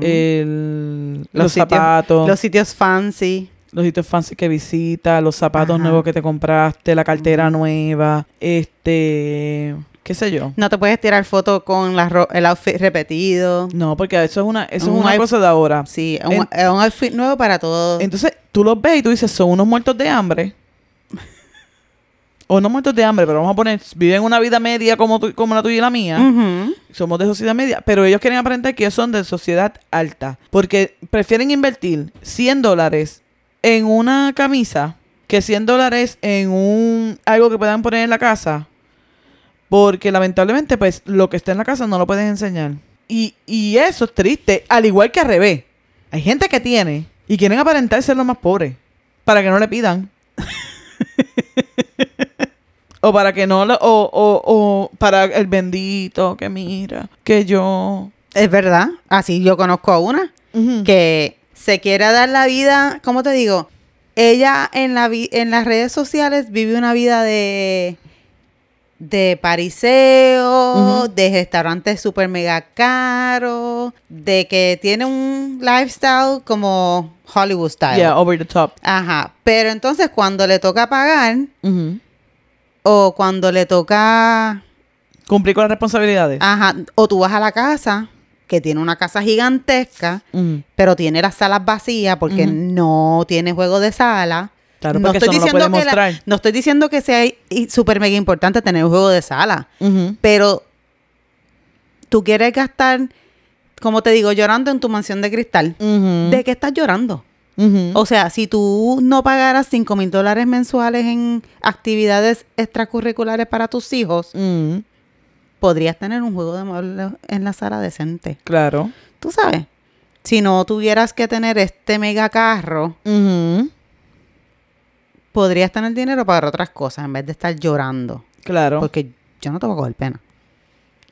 el, los, Los sitios- zapatos, Los sitios fancy. Los sitios fancy que visita, los zapatos Ajá. nuevos que te compraste, la cartera nueva, este, qué sé yo. No te puedes tirar fotos con la ro- el outfit repetido. No, porque eso es una, eso es Un una cosa de ahora. Sí, un, En- un outfit nuevo para todo. Entonces, tú los ves y tú dices, son unos muertos de hambre. o no muertos de hambre, pero vamos a poner, viven una vida media como, tú- como la tuya y la mía. Ujú. Somos de sociedad media, pero ellos quieren aparentar que ellos son de sociedad alta. Porque prefieren invertir 100 dólares en una camisa que 100 dólares en un algo que puedan poner en la casa. Porque lamentablemente, pues, lo que está en la casa no lo pueden enseñar. Y, y eso es triste, al igual que al revés. Hay gente que tiene y quieren aparentar ser los más pobres para que no le pidan. <laughs> o para que no lo, o, o, o para el bendito que mira, que yo. Es verdad. Así yo conozco a una que se quiere dar la vida, ¿cómo te digo? Ella en la vi- en las redes sociales vive una vida de de pariseo, de restaurantes super mega caros, de que tiene un lifestyle como Hollywood style. Yeah, over the top. Ajá, pero entonces cuando le toca pagar o cuando le toca Cumplir con las responsabilidades. Ajá, o tú vas a la casa, que tiene una casa gigantesca, pero tiene las salas vacías porque no tiene juego de sala. Claro, no lo puede que la- no estoy diciendo que sea súper mega importante tener un juego de sala, pero tú quieres gastar, como te digo, llorando en tu mansión de cristal. ¿De qué estás llorando? O sea, si tú no pagaras 5 mil dólares mensuales en actividades extracurriculares para tus hijos. Podrías tener un juego de muebles en la sala decente. Claro. Tú sabes, si no tuvieras que tener este mega carro, Ujú. podrías tener dinero para otras cosas en vez de estar llorando. Claro. Porque yo no te voy a coger pena.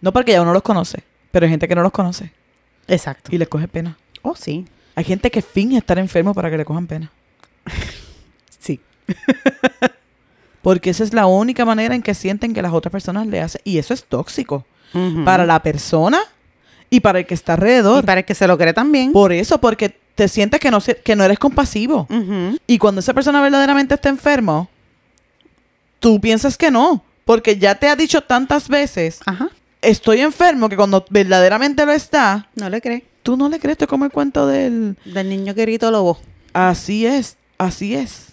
No porque ya uno los conoce, pero hay gente que no los conoce Exacto. y les coge pena. Oh, sí. Hay gente que finge estar enfermo para que le cojan pena. <laughs> Sí. <laughs> Porque esa es la única manera en que sienten que las otras personas le hacen. Y eso es tóxico. Para la persona y para el que está alrededor. Y para el que se lo cree también. Por eso, porque te sientes que no, que no eres compasivo. Y cuando esa persona verdaderamente está enfermo, tú piensas que no. Porque ya te ha dicho tantas veces, Ajá. estoy enfermo, que cuando verdaderamente lo está, No le cree. tú no le crees, te como el cuento del... Del niño que gritó lobo. Así es, así es.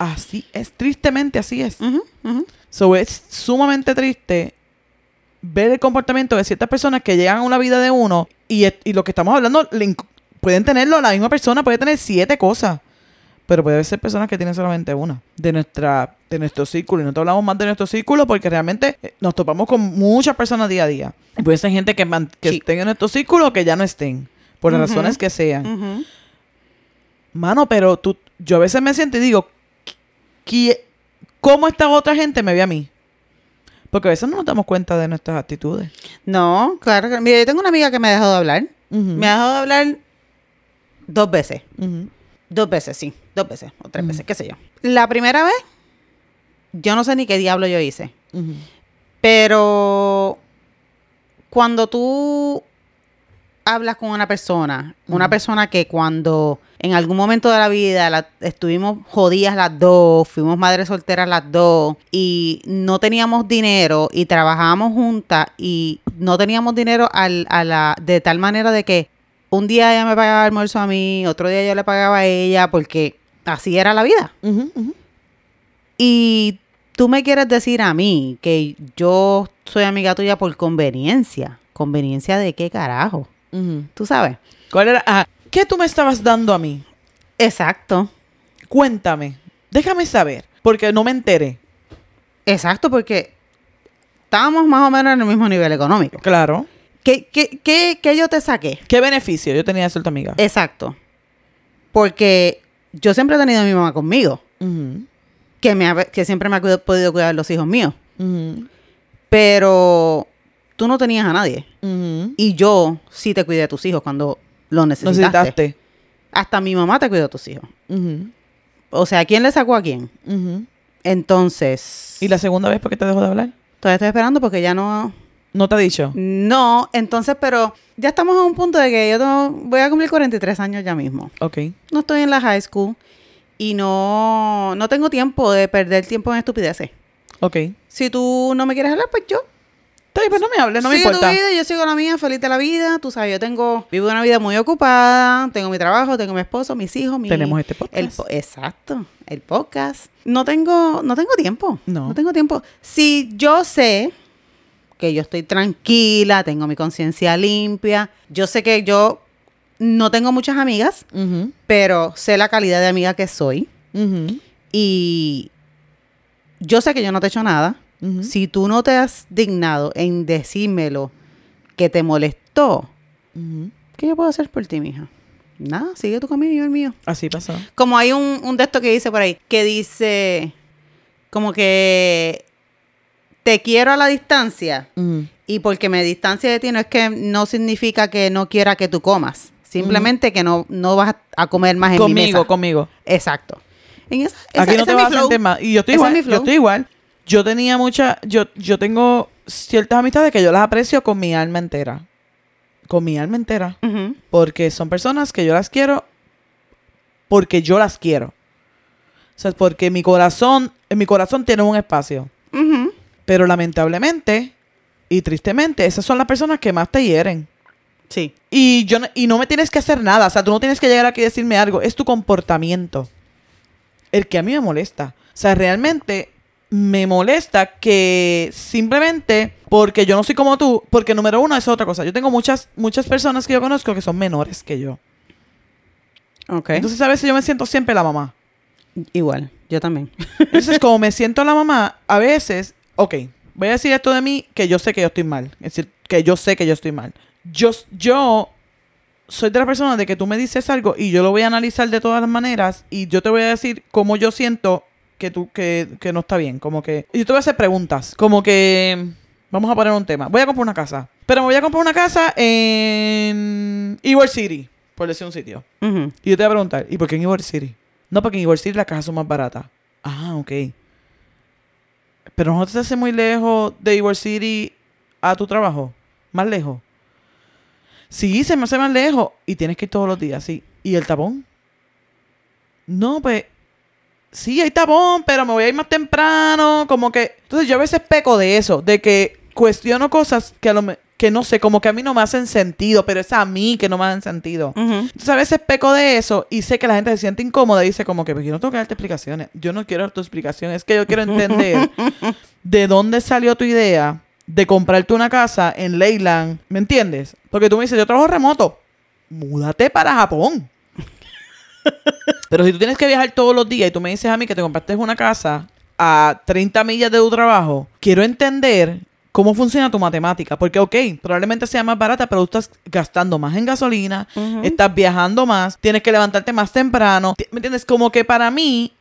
Así es, tristemente así es. Ujú. So es sumamente triste ver el comportamiento de ciertas personas que llegan a una vida de uno y, y lo que estamos hablando, pueden tenerlo, la misma persona puede tener siete cosas. Pero puede ser personas que tienen solamente una de nuestra de nuestro círculo. Y no te hablamos más de nuestro círculo porque realmente eh, nos topamos con muchas personas día a día. Y puede ser gente que, que Sí. estén en nuestro círculo o que ya no estén. Por las razones que sean. Mano, pero tú, yo a veces me siento y digo, ¿qui- ¿cómo esta otra gente me ve a mí? Porque a veces no nos damos cuenta de nuestras actitudes. No, claro que Mira, yo tengo una amiga que me ha dejado de hablar. Me ha dejado de hablar dos veces. Dos veces, sí. Dos veces o tres veces, qué sé yo. La primera vez, yo no sé ni qué diablo yo hice. Pero cuando tú hablas con una persona, una persona que cuando en algún momento de la vida la- estuvimos jodidas las dos, fuimos madres solteras las dos y no teníamos dinero y trabajábamos juntas y no teníamos dinero al- a la, de tal manera de que un día ella me pagaba almuerzo a mí, otro día yo le pagaba a ella porque así era la vida. Y tú me quieres decir a mí que yo soy amiga tuya por conveniencia. ¿Conveniencia de qué carajo? ¿Tú sabes? ¿Cuál era? ¿Qué tú me estabas dando a mí? Exacto. Cuéntame. Déjame saber. Porque no me enteré. Exacto, porque estábamos más o menos en el mismo nivel económico. Claro. ¿Qué, qué, qué, qué yo te saqué? ¿Qué beneficio yo tenía de ser tu amiga? Exacto. Porque yo siempre he tenido a mi mamá conmigo, que, me ha- que siempre me ha podido cuidar los hijos míos. Pero tú no tenías a nadie. Y yo sí te cuidé a tus hijos cuando lo necesitaste. Necesitaste. Hasta mi mamá te cuidó a tus hijos. O sea, ¿quién le sacó a quién? Entonces. ¿Y la segunda vez por qué te dejó de hablar? Todavía estoy esperando porque ya no. ¿No te ha dicho? No, entonces, pero ya estamos a un punto de que yo tengo- voy a cumplir 43 años ya mismo. Ok. No estoy en la high school y no, no tengo tiempo de perder tiempo en estupideces. Ok. Si tú no me quieres hablar, pues yo. Está bien, pues no me hables, no me sigue importa. tu vida, yo sigo la mía, feliz de la vida. Tú sabes, yo tengo, vivo una vida muy ocupada, tengo mi trabajo, tengo mi esposo, mis hijos, mi, Tenemos este podcast. El po- exacto, el podcast. No tengo, no tengo tiempo. No. No tengo tiempo. Si yo sé que yo estoy tranquila, tengo mi conciencia limpia, yo sé que yo no tengo muchas amigas, pero sé la calidad de amiga que soy. Y yo sé que yo no te he hecho Si tú no te has dignado en decírmelo que te molestó, Ujú. ¿qué yo puedo hacer por ti, mija? Nada, sigue tu camino y yo el mío. Así pasó. Como hay un, un de estos que dice por ahí, que dice como que te quiero a la distancia y porque me distancia de ti no es que no significa que no quiera que tú comas. Simplemente que no, no vas a comer más en mi Conmigo, mesa. conmigo. Exacto. En esa, esa- Aquí no te mi vas a sentir más. Y yo estoy es igual. mi Yo estoy igual. Yo tenía mucha. Yo, yo tengo ciertas amistades que yo las aprecio con mi alma entera. Con mi alma entera. Porque son personas que yo las quiero porque yo las quiero. O sea, porque mi corazón, en mi corazón tiene un espacio. Pero lamentablemente y tristemente, esas son las personas que más te hieren. Sí. Y yo no, y no me tienes que hacer nada, o sea, tú no tienes que llegar aquí y decirme algo, es tu comportamiento el que a mí me molesta. O sea, realmente me molesta que simplemente porque yo no soy como tú, porque número uno es otra cosa. Yo tengo muchas muchas personas que yo conozco que son menores que yo. Ok. Entonces a veces yo me siento siempre la mamá. Igual, yo también. Entonces como me siento la mamá, a veces, ok, voy a decir esto de mí que yo sé que yo estoy mal. Es decir, que yo sé que yo estoy mal. Yo, yo soy de la persona de que tú me dices algo y yo lo voy a analizar de todas las maneras y yo te voy a decir cómo yo siento que tú que, que no está bien. Como que y yo te voy a hacer preguntas. Como que vamos a poner un tema. Voy a comprar una casa. Pero me voy a comprar una casa en Ybor City, por decir un sitio. Y yo te voy a preguntar, ¿y por qué en Ybor City? No, porque en Ybor City las casas son más baratas. Ah, ok. Pero no te hace muy lejos de Ybor City a tu trabajo. Más lejos. Sí, se me hace más lejos. Y tienes que ir todos los días, sí. ¿Y el tapón? No, pues. Sí, hay tapón, pero me voy a ir más temprano. Como que. Entonces yo a veces peco de eso, de que cuestiono cosas que a lo que no sé, como que a mí no me hacen sentido, pero es a mí que no me hacen sentido. Entonces a veces peco de eso y sé que la gente se siente incómoda y dice como que "Pues yo no tengo que darte explicaciones. Yo no quiero dar tu explicación. Es que yo quiero entender <laughs> de dónde salió tu idea de comprarte una casa en Leyland. ¿Me entiendes? Porque tú me dices, yo trabajo remoto. Múdate para Japón. Pero si tú tienes que viajar todos los días y tú me dices a mí que te compraste una casa a 30 millas de tu trabajo, quiero entender cómo funciona tu matemática. Porque, ok, probablemente sea más barata, pero tú estás gastando más en gasolina, estás viajando más, tienes que levantarte más temprano. ¿Me entiendes? Como que para mí,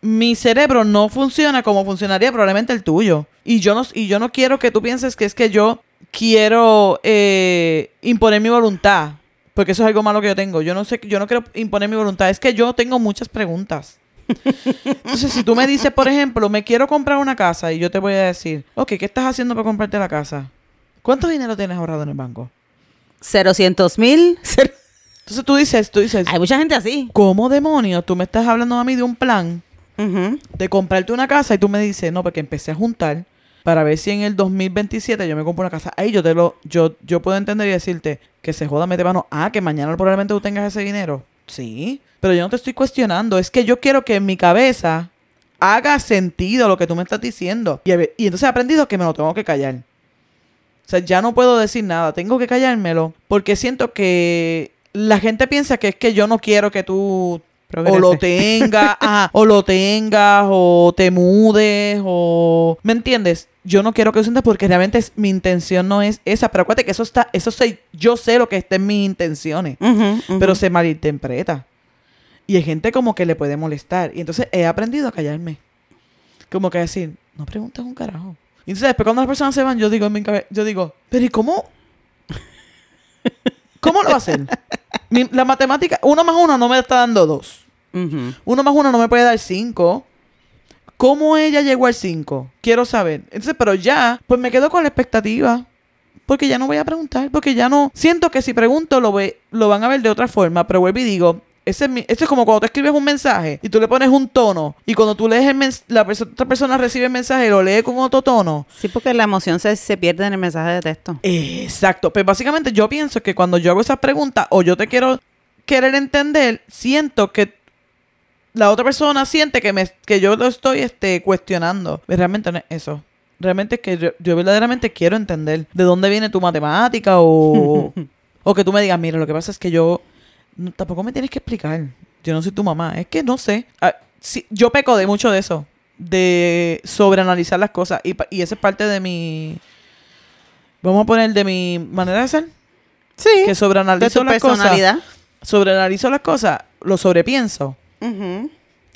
mi cerebro no funciona como funcionaría probablemente el tuyo. Y yo no, y yo no quiero que tú pienses que es que yo quiero eh, imponer mi voluntad. Porque eso es algo malo que yo tengo. Yo no sé, yo no quiero imponer mi voluntad. Es que yo tengo muchas preguntas. <laughs> Entonces, si tú me dices, por ejemplo, me quiero comprar una casa y yo te voy a decir, ok, ¿qué estás haciendo para comprarte la casa? ¿Cuánto dinero tienes ahorrado en el banco? Cerocientos mil. Cero- <laughs> Entonces tú dices, tú dices, Hay mucha gente así. ¿cómo demonios tú me estás hablando a mí de un plan de comprarte una casa y tú me dices, no, porque empecé a juntar para ver si en el 2027 yo me compro una casa. Ahí yo te lo, yo, yo puedo entender y decirte que se joda, mete mano. Ah, que mañana probablemente tú tengas ese dinero. Sí, pero yo no te estoy cuestionando. Es que yo quiero que en mi cabeza haga sentido lo que tú me estás diciendo. Y, y entonces he aprendido que me lo tengo que callar. O sea, ya no puedo decir nada. Tengo que callármelo porque siento que la gente piensa que es que yo no quiero que tú o lo tengas, <laughs> o lo tengas, o te mudes, o... ¿Me entiendes? Yo no quiero que lo sientas porque realmente es- mi intención no es esa. Pero acuérdate que eso está, eso sé, yo sé lo que está en mis intenciones, pero se malinterpreta. Y hay gente como que le puede molestar. Y entonces he aprendido a callarme. Como que decir, no preguntes un carajo. Y entonces después cuando las personas se van, yo digo en mi cabeza, yo digo, pero ¿y cómo? ¿Cómo lo hacer? Mi- la matemática, uno más uno no me está dando dos. Uno más uno no me puede dar cinco. ¿Cómo ella llegó al cinco? Quiero saber. Entonces, pero ya, pues me quedo con la expectativa. Porque ya no voy a preguntar. Porque ya no. Siento que si pregunto lo, ve, lo van a ver de otra forma. Pero vuelvo y digo. Ese es, mi- esto es como cuando tú escribes un mensaje y tú le pones un tono. Y cuando tú lees el mens- la perso- otra persona recibe el mensaje y lo lee con otro tono. Sí, porque la emoción se, se pierde en el mensaje de texto. Exacto. Pues básicamente yo pienso que cuando yo hago esas preguntas o yo te quiero querer entender, siento que la otra persona siente que me que yo lo estoy este cuestionando. Pero Realmente no es eso. Realmente es que yo, yo verdaderamente quiero entender de dónde viene tu matemática o, <laughs> o que tú me digas, mira, lo que pasa es que yo no- tampoco me tienes que explicar. Yo no soy tu mamá. Es que no sé. Ah, sí, yo peco de mucho de eso. De sobreanalizar las cosas. Y, y esa es parte de mi... Vamos a poner de mi manera de ser. Sí. Que de sobreanalizo tu las cosas. personalidad. Sobreanalizo las cosas. Lo sobrepienso. Ujú.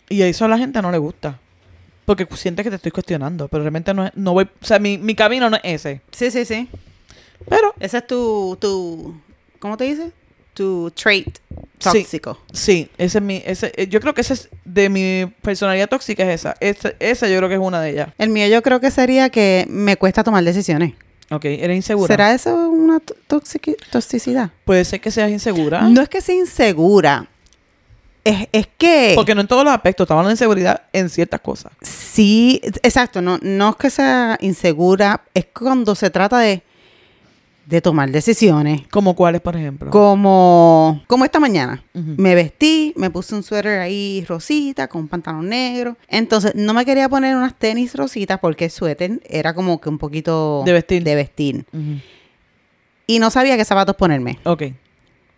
Y eso a la gente no le gusta. Porque siente que te estoy cuestionando. Pero realmente no, es, no voy... O sea, mi, mi camino no es ese. Sí, sí, sí. Pero Ese es tu, tu, ¿cómo te dice? Tu trait tóxico. sí, ese es mi... Ese, eh, yo creo que ese es de mi personalidad tóxica es esa. Esa, esa yo creo que es una de ellas. El mío yo creo que sería que me cuesta tomar decisiones. Ok, eres insegura. ¿Será eso una to- toxici- toxicidad? Puede ser que seas insegura. No es que sea insegura. Es, es que... Porque no en todos los aspectos. Estamos hablando de inseguridad en ciertas cosas. Sí, exacto. No, no es que sea insegura. Es cuando se trata de, de tomar decisiones. Como cuáles, por ejemplo. Como, como esta mañana. Me vestí, me puse un suéter ahí rosita con un pantalón negro. Entonces no me quería poner unas tenis rositas porque el suéter era como que un poquito De vestir. de vestir. Y no sabía qué zapatos ponerme. Ok.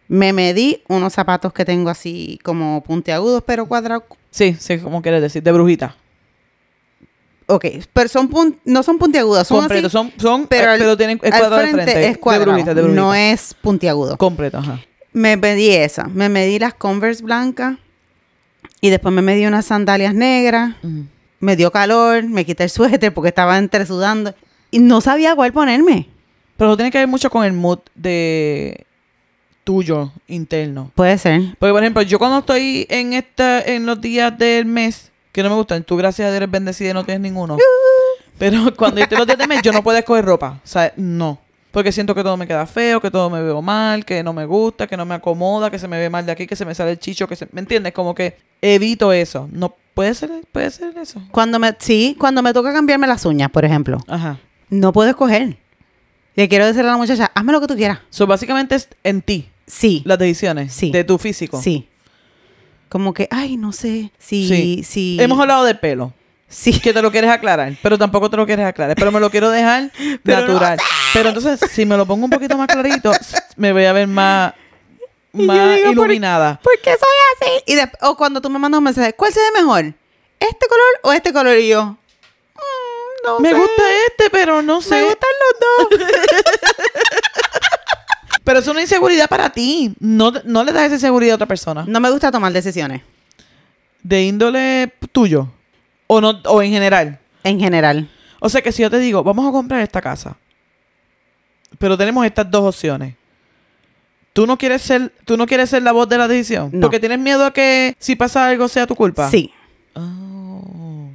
Me medí unos zapatos que tengo así como puntiagudos pero cuadrados. Sí, sí, como quieres decir. De brujita. Ok, pero son pun- no son puntiagudos, son Completo. así, Son, son, pero eh, al- pero tienen es cuadrado frente frente. es cuadrado, De brujita, de brujita. no es puntiagudo. Completo, ajá. Me medí esa, me medí las Converse blancas y después me medí unas sandalias negras. Me dio calor, me quité el suéter porque estaba entre sudando y no sabía cuál ponerme. Pero tiene que ver mucho con el mood de tuyo interno. Puede ser. Porque, por ejemplo, yo cuando estoy en esta, en los días del mes, que no me gustan, tú gracias a Dios eres bendecida y no tienes ninguno. <laughs> Pero cuando yo estoy los días del mes, yo no puedo escoger ropa. O sea, no. Porque siento que todo me queda feo, que todo me veo mal, que no me gusta, que no me acomoda, que se me ve mal de aquí, que se me sale el chicho, que se... ¿Me entiendes? Como que evito eso. No, puede ser, puede ser eso. Cuando me, sí, cuando me toca cambiarme las uñas, por ejemplo, Ajá. no puedo escoger. Le quiero decir a la muchacha, hazme lo que tú quieras. So, básicamente es en ti, Sí, las decisiones Sí. de tu físico. sí. Como que, ay, no sé, si, Sí. si, Hemos hablado del pelo. sí. que te lo quieres aclarar, pero tampoco te lo quieres aclarar, pero me lo quiero dejar <laughs> Pero no natural. pero entonces, si me lo pongo un poquito más clarito, <laughs> me voy a ver más más digo, ¿por- iluminada. ¿Por qué soy así? Y de- o cuando tú me mandas un mensaje, ¿cuál se ve mejor? ¿Este color o este color? Y yo, "Mm, no Me sé. gusta este, pero no sé. Me gustan los dos. <laughs> Pero es una inseguridad para ti. No, no le das esa inseguridad a otra persona. no me gusta tomar decisiones, De índole tuyo. O no, o en general. en general. O sea que si yo te digo, vamos a comprar esta casa. Pero tenemos estas dos opciones. ¿Tú no quieres ser, tú no quieres ser la voz de la decisión? No. Porque tienes miedo a que si pasa algo sea tu culpa. Sí. Oh.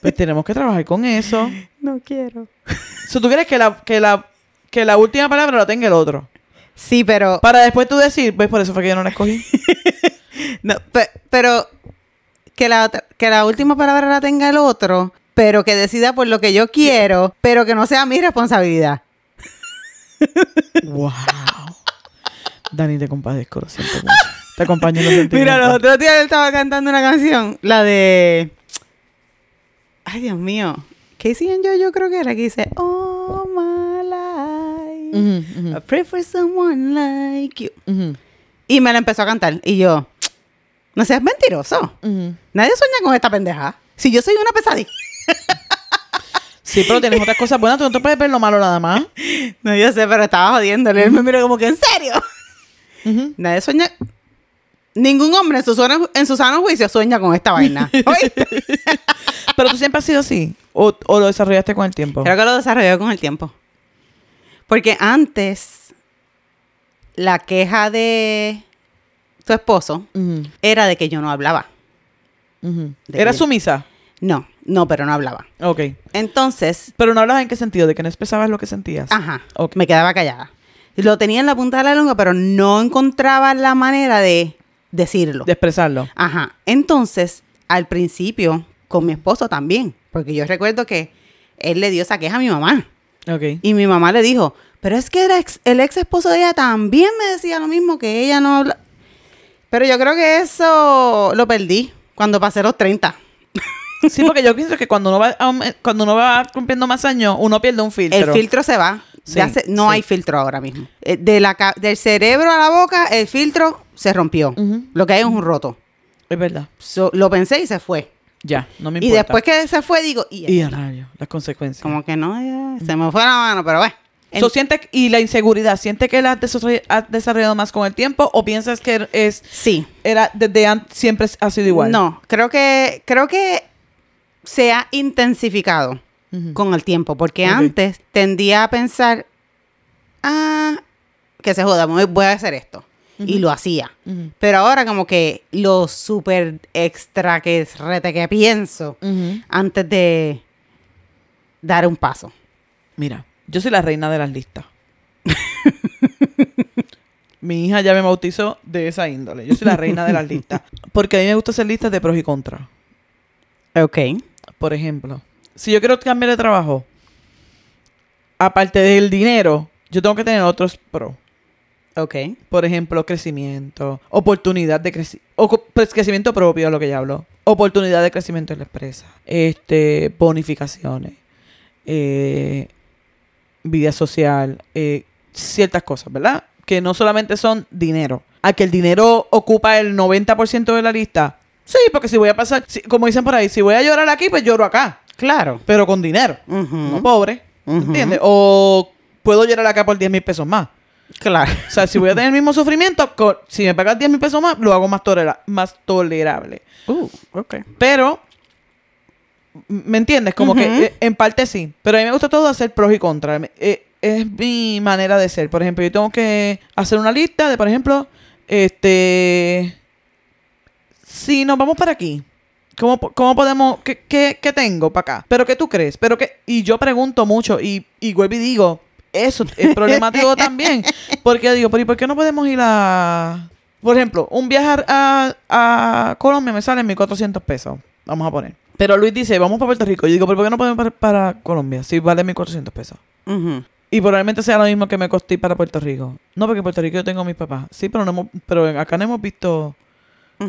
pues tenemos que trabajar con eso. <laughs> No quiero. So, ¿Tú quieres que la, que, la, que la última palabra la tenga el otro? Sí, pero, Para después tú decir, pues por eso fue que yo no la escogí. <laughs> no, pe- pero que la, que la última palabra la tenga el otro, pero que decida por lo que yo quiero, pero que no sea mi responsabilidad. wow. Dani, te compadezco, lo siento mucho. Te acompaño en los <laughs> Mira, los otros días él estaba cantando una canción, la de... Ay, Dios mío. Casey and yo, yo creo que era que dice, Oh, Ujú, ujú, I pray for someone like you. ujú, Y me la empezó a cantar. Y yo, no seas mentiroso. Nadie sueña con esta pendeja. Si yo soy una pesadilla. Sí, pero tienes otras cosas buenas. Tú no te puedes ver lo malo nada más. <laughs> No, yo sé, pero estaba jodiéndole. Él me miró como que, ¿en serio? Nadie sueña... Ningún hombre en su, sano, en su sano juicio sueña con esta vaina. <laughs> ¿Oíste? Pero tú siempre has sido así. O, o lo desarrollaste con el tiempo. Creo que lo desarrolló con el tiempo. Porque antes, la queja de tu esposo era de que yo no hablaba. ¿Era que- sumisa? No, no, pero no hablaba. Ok. Entonces, Pero no hablabas en qué sentido, de que no expresabas lo que sentías. ajá, me quedaba callada. Lo tenía en la punta de la lengua, pero no encontraba la manera de decirlo. De expresarlo. Ajá. Entonces, al principio, con mi esposo también, porque yo recuerdo que él le dio esa queja a mi mamá. Ok. Y mi mamá le dijo, pero es que el ex, el ex esposo de ella también me decía lo mismo, que ella no habla. Pero yo creo que eso lo perdí cuando pasé los 30. Sí, porque yo pienso que cuando uno va, aum- cuando uno va cumpliendo más años, uno pierde un filtro. El filtro se va. Sí, Ya se- no sí. hay filtro ahora mismo. Eh, De la, del cerebro a la boca, el filtro se rompió. Lo que hay es un roto. Es verdad. So, lo pensé y se fue. Ya, no me Y importa. después que se fue, digo, y, Y a rayos, las consecuencias. como que no, ya, se me fue la mano, pero bueno. En- So, ¿siente, y la inseguridad, ¿siente que la has desarroll- has desarrollado más con el tiempo o piensas que es sí. era desde antes siempre ha sido igual? No, creo que, creo que se ha intensificado con el tiempo, porque antes tendía a pensar, ah, que se joda, voy a hacer esto. Y lo hacía. Pero ahora como que lo súper extra que es rete que pienso antes de dar un paso. Mira, yo soy la reina de las listas. <laughs> Mi hija ya me bautizó de esa índole. Yo soy la reina de las listas. <laughs> Porque a mí me gusta hacer listas de pros y contras. Ok. Por ejemplo, si yo quiero cambiar de trabajo, aparte del dinero, yo tengo que tener otros pros. Ok. Por ejemplo, crecimiento, oportunidad de crecimiento, crecimiento propio, lo que ya hablo. Oportunidad de crecimiento en la empresa. Este, bonificaciones. eh, vida social. eh, ciertas cosas, ¿verdad? Que no solamente son dinero. A que el dinero ocupa el 90% de la lista. Sí, porque si voy a pasar, si- como dicen por ahí, si voy a llorar aquí, pues lloro acá. Claro. Pero con dinero. Ujú. No pobre. Ujú. ¿Entiendes? O puedo llorar acá por 10 mil pesos más. Claro. O sea, si voy a tener el mismo sufrimiento, si me pagas 10 mil pesos más, lo hago más, tolera- más tolerable. Uh, ok. Pero, ¿me entiendes? Como que eh, en parte sí. Pero a mí me gusta todo hacer pros y contras. Eh, es mi manera de ser. Por ejemplo, yo tengo que hacer una lista de, por ejemplo, este... Si nos vamos para aquí, ¿cómo, cómo podemos... Qué, qué, qué tengo para acá? ¿Pero qué tú crees? ¿Pero qué? Y yo pregunto mucho y, y vuelvo y digo, eso es problemático <laughs> también. Porque yo digo, pero ¿y por qué no podemos ir a... Por ejemplo, un viaje a, a Colombia me sale en 1.400 pesos. Vamos a poner. Pero Luis dice, vamos para Puerto Rico. Yo digo, ¿pero por qué no podemos para, para Colombia? Si vale 1.400 pesos. Y probablemente sea lo mismo que me costé para Puerto Rico. No, porque en Puerto Rico yo tengo a mis papás. Sí, pero, no hemos, pero acá no hemos visto.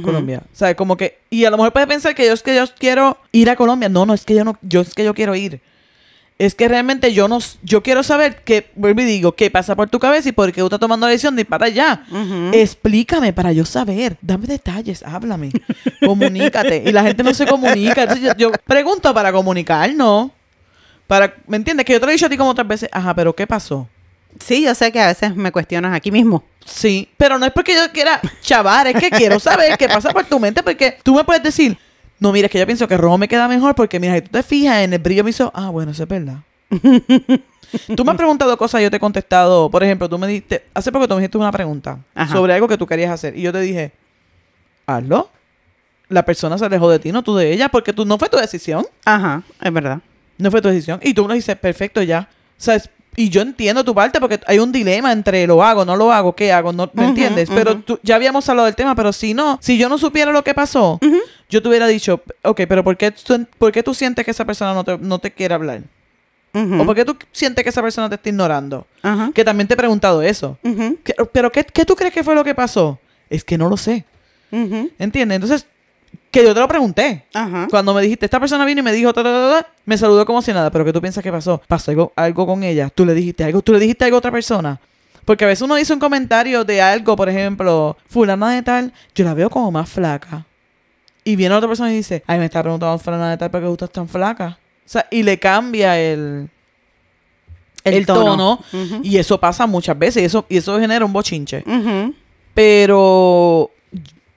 Colombia. O sea, como que... Y a lo mejor puede pensar que yo es que yo quiero ir a Colombia. No, no, es que yo no... Yo es que yo quiero ir. Es que realmente yo no, yo quiero saber qué, vuelvo y digo, qué pasa por tu cabeza y por qué tú estás tomando la decisión de ir para allá. Explícame para yo saber. Dame detalles, háblame. <laughs> Comunícate. Y la gente no se comunica. Entonces yo, yo pregunto para comunicarnos. Para, ¿Me entiendes? Que yo te lo he dicho a ti como otras veces. Ajá, pero ¿qué pasó? Sí, yo sé que a veces me cuestionas aquí mismo. Sí, pero no es porque yo quiera chavar, es que quiero saber qué pasa por tu mente, porque tú me puedes decir, no, mira, es que yo pienso que rojo me queda mejor, porque mira, si tú te fijas en el brillo me hizo, ah, bueno, eso es verdad. <laughs> tú me has preguntado cosas, yo te he contestado, por ejemplo, tú me dijiste, hace poco tú me dijiste una pregunta Ajá. sobre algo que tú querías hacer, y yo te dije, hazlo. La persona se alejó de ti, no tú de ella, porque tú no fue tu decisión. Ajá, es verdad. No fue tu decisión. Y tú me dices, perfecto, ya. O sea, y yo entiendo tu parte porque hay un dilema entre lo hago, no lo hago, qué hago, no, ¿me entiendes? Pero tú- ya habíamos hablado del tema, pero si no, si yo no supiera lo que pasó, yo te hubiera dicho, ok, pero ¿por qué, tú- por qué tú sientes que esa persona no te, no te quiere hablar? ¿O por qué tú sientes que esa persona te está ignorando? Que también te he preguntado eso. ¿Qué- pero ¿qué, qué tú crees que fue lo que pasó? Es que no lo sé. ¿Entiendes? Entonces, que yo te lo pregunté. Ajá. Cuando me dijiste, esta persona vino y me dijo, ta, ta, ta, ta, me saludó como si nada, pero ¿qué tú piensas que pasó? ¿Pasó algo, algo con ella? ¿Tú le dijiste algo? ¿Tú le dijiste algo a otra persona? Porque a veces uno dice un comentario de algo, por ejemplo, fulana de tal, yo la veo como más flaca. Y viene otra persona y dice, ay, me está preguntando fulana de tal, ¿por qué tú estás tan flaca? O sea, y le cambia el, el, tono. Ujú. Y eso pasa muchas veces y eso, y eso genera un bochinche. Pero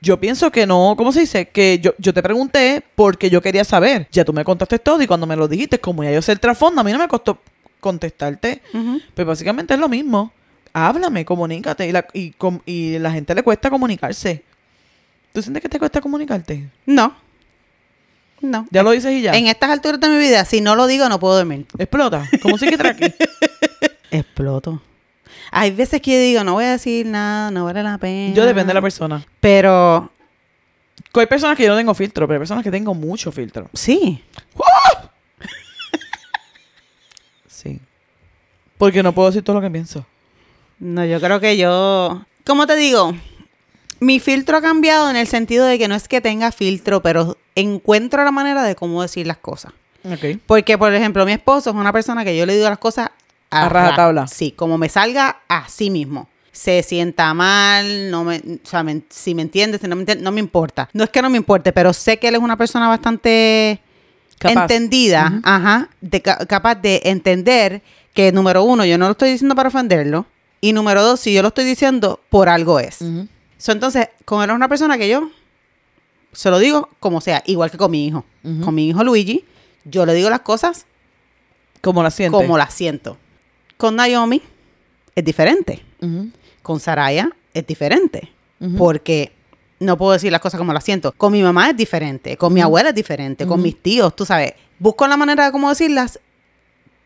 yo pienso que no, ¿cómo se dice? Que yo, yo te pregunté porque yo quería saber. Ya tú me contaste todo y cuando me lo dijiste, como ya yo sé el trasfondo, a mí no me costó contestarte. Ujú. Pues básicamente es lo mismo. Háblame, comunícate. Y la, y, com- y la gente le cuesta comunicarse. ¿Tú sientes que te cuesta comunicarte? No. No. Ya lo dices y ya. En estas alturas de mi vida, si no lo digo, no puedo dormir. Explota. Como si que aquí. <laughs> Exploto. Hay veces que yo digo, no voy a decir nada, no vale la pena. Yo depende de la persona. Pero Hay personas que yo no tengo filtro, pero hay personas que tengo mucho filtro. sí. Sí. Porque no puedo decir todo lo que pienso. No, yo creo que yo. ¿Cómo te digo? Mi filtro ha cambiado en el sentido de que no es que tenga filtro, pero encuentro la manera de cómo decir las cosas. Ok. Porque, por ejemplo, mi esposo es una persona que yo le digo las cosas A ra- rajatabla. Sí, como me salga así mismo. Se sienta mal, no me, o sea, me- si me entiendes, si no me entiendes, no me importa. No es que no me importe, pero sé que él es una persona bastante Capaz. entendida, ajá, de ca- capaz de entender que número uno, yo no lo estoy diciendo para ofenderlo. Y número dos, si yo lo estoy diciendo, por algo es. So, entonces, con él es una persona que yo se lo digo como sea, igual que con mi hijo. Con mi hijo Luigi, yo le digo las cosas Como la siente. como las siento. Con Naomi es diferente. Con Saraya es diferente. Porque no puedo decir las cosas como las siento. Con mi mamá es diferente. Con mi abuela es diferente. Con mis tíos, tú sabes. Busco la manera de cómo decirlas,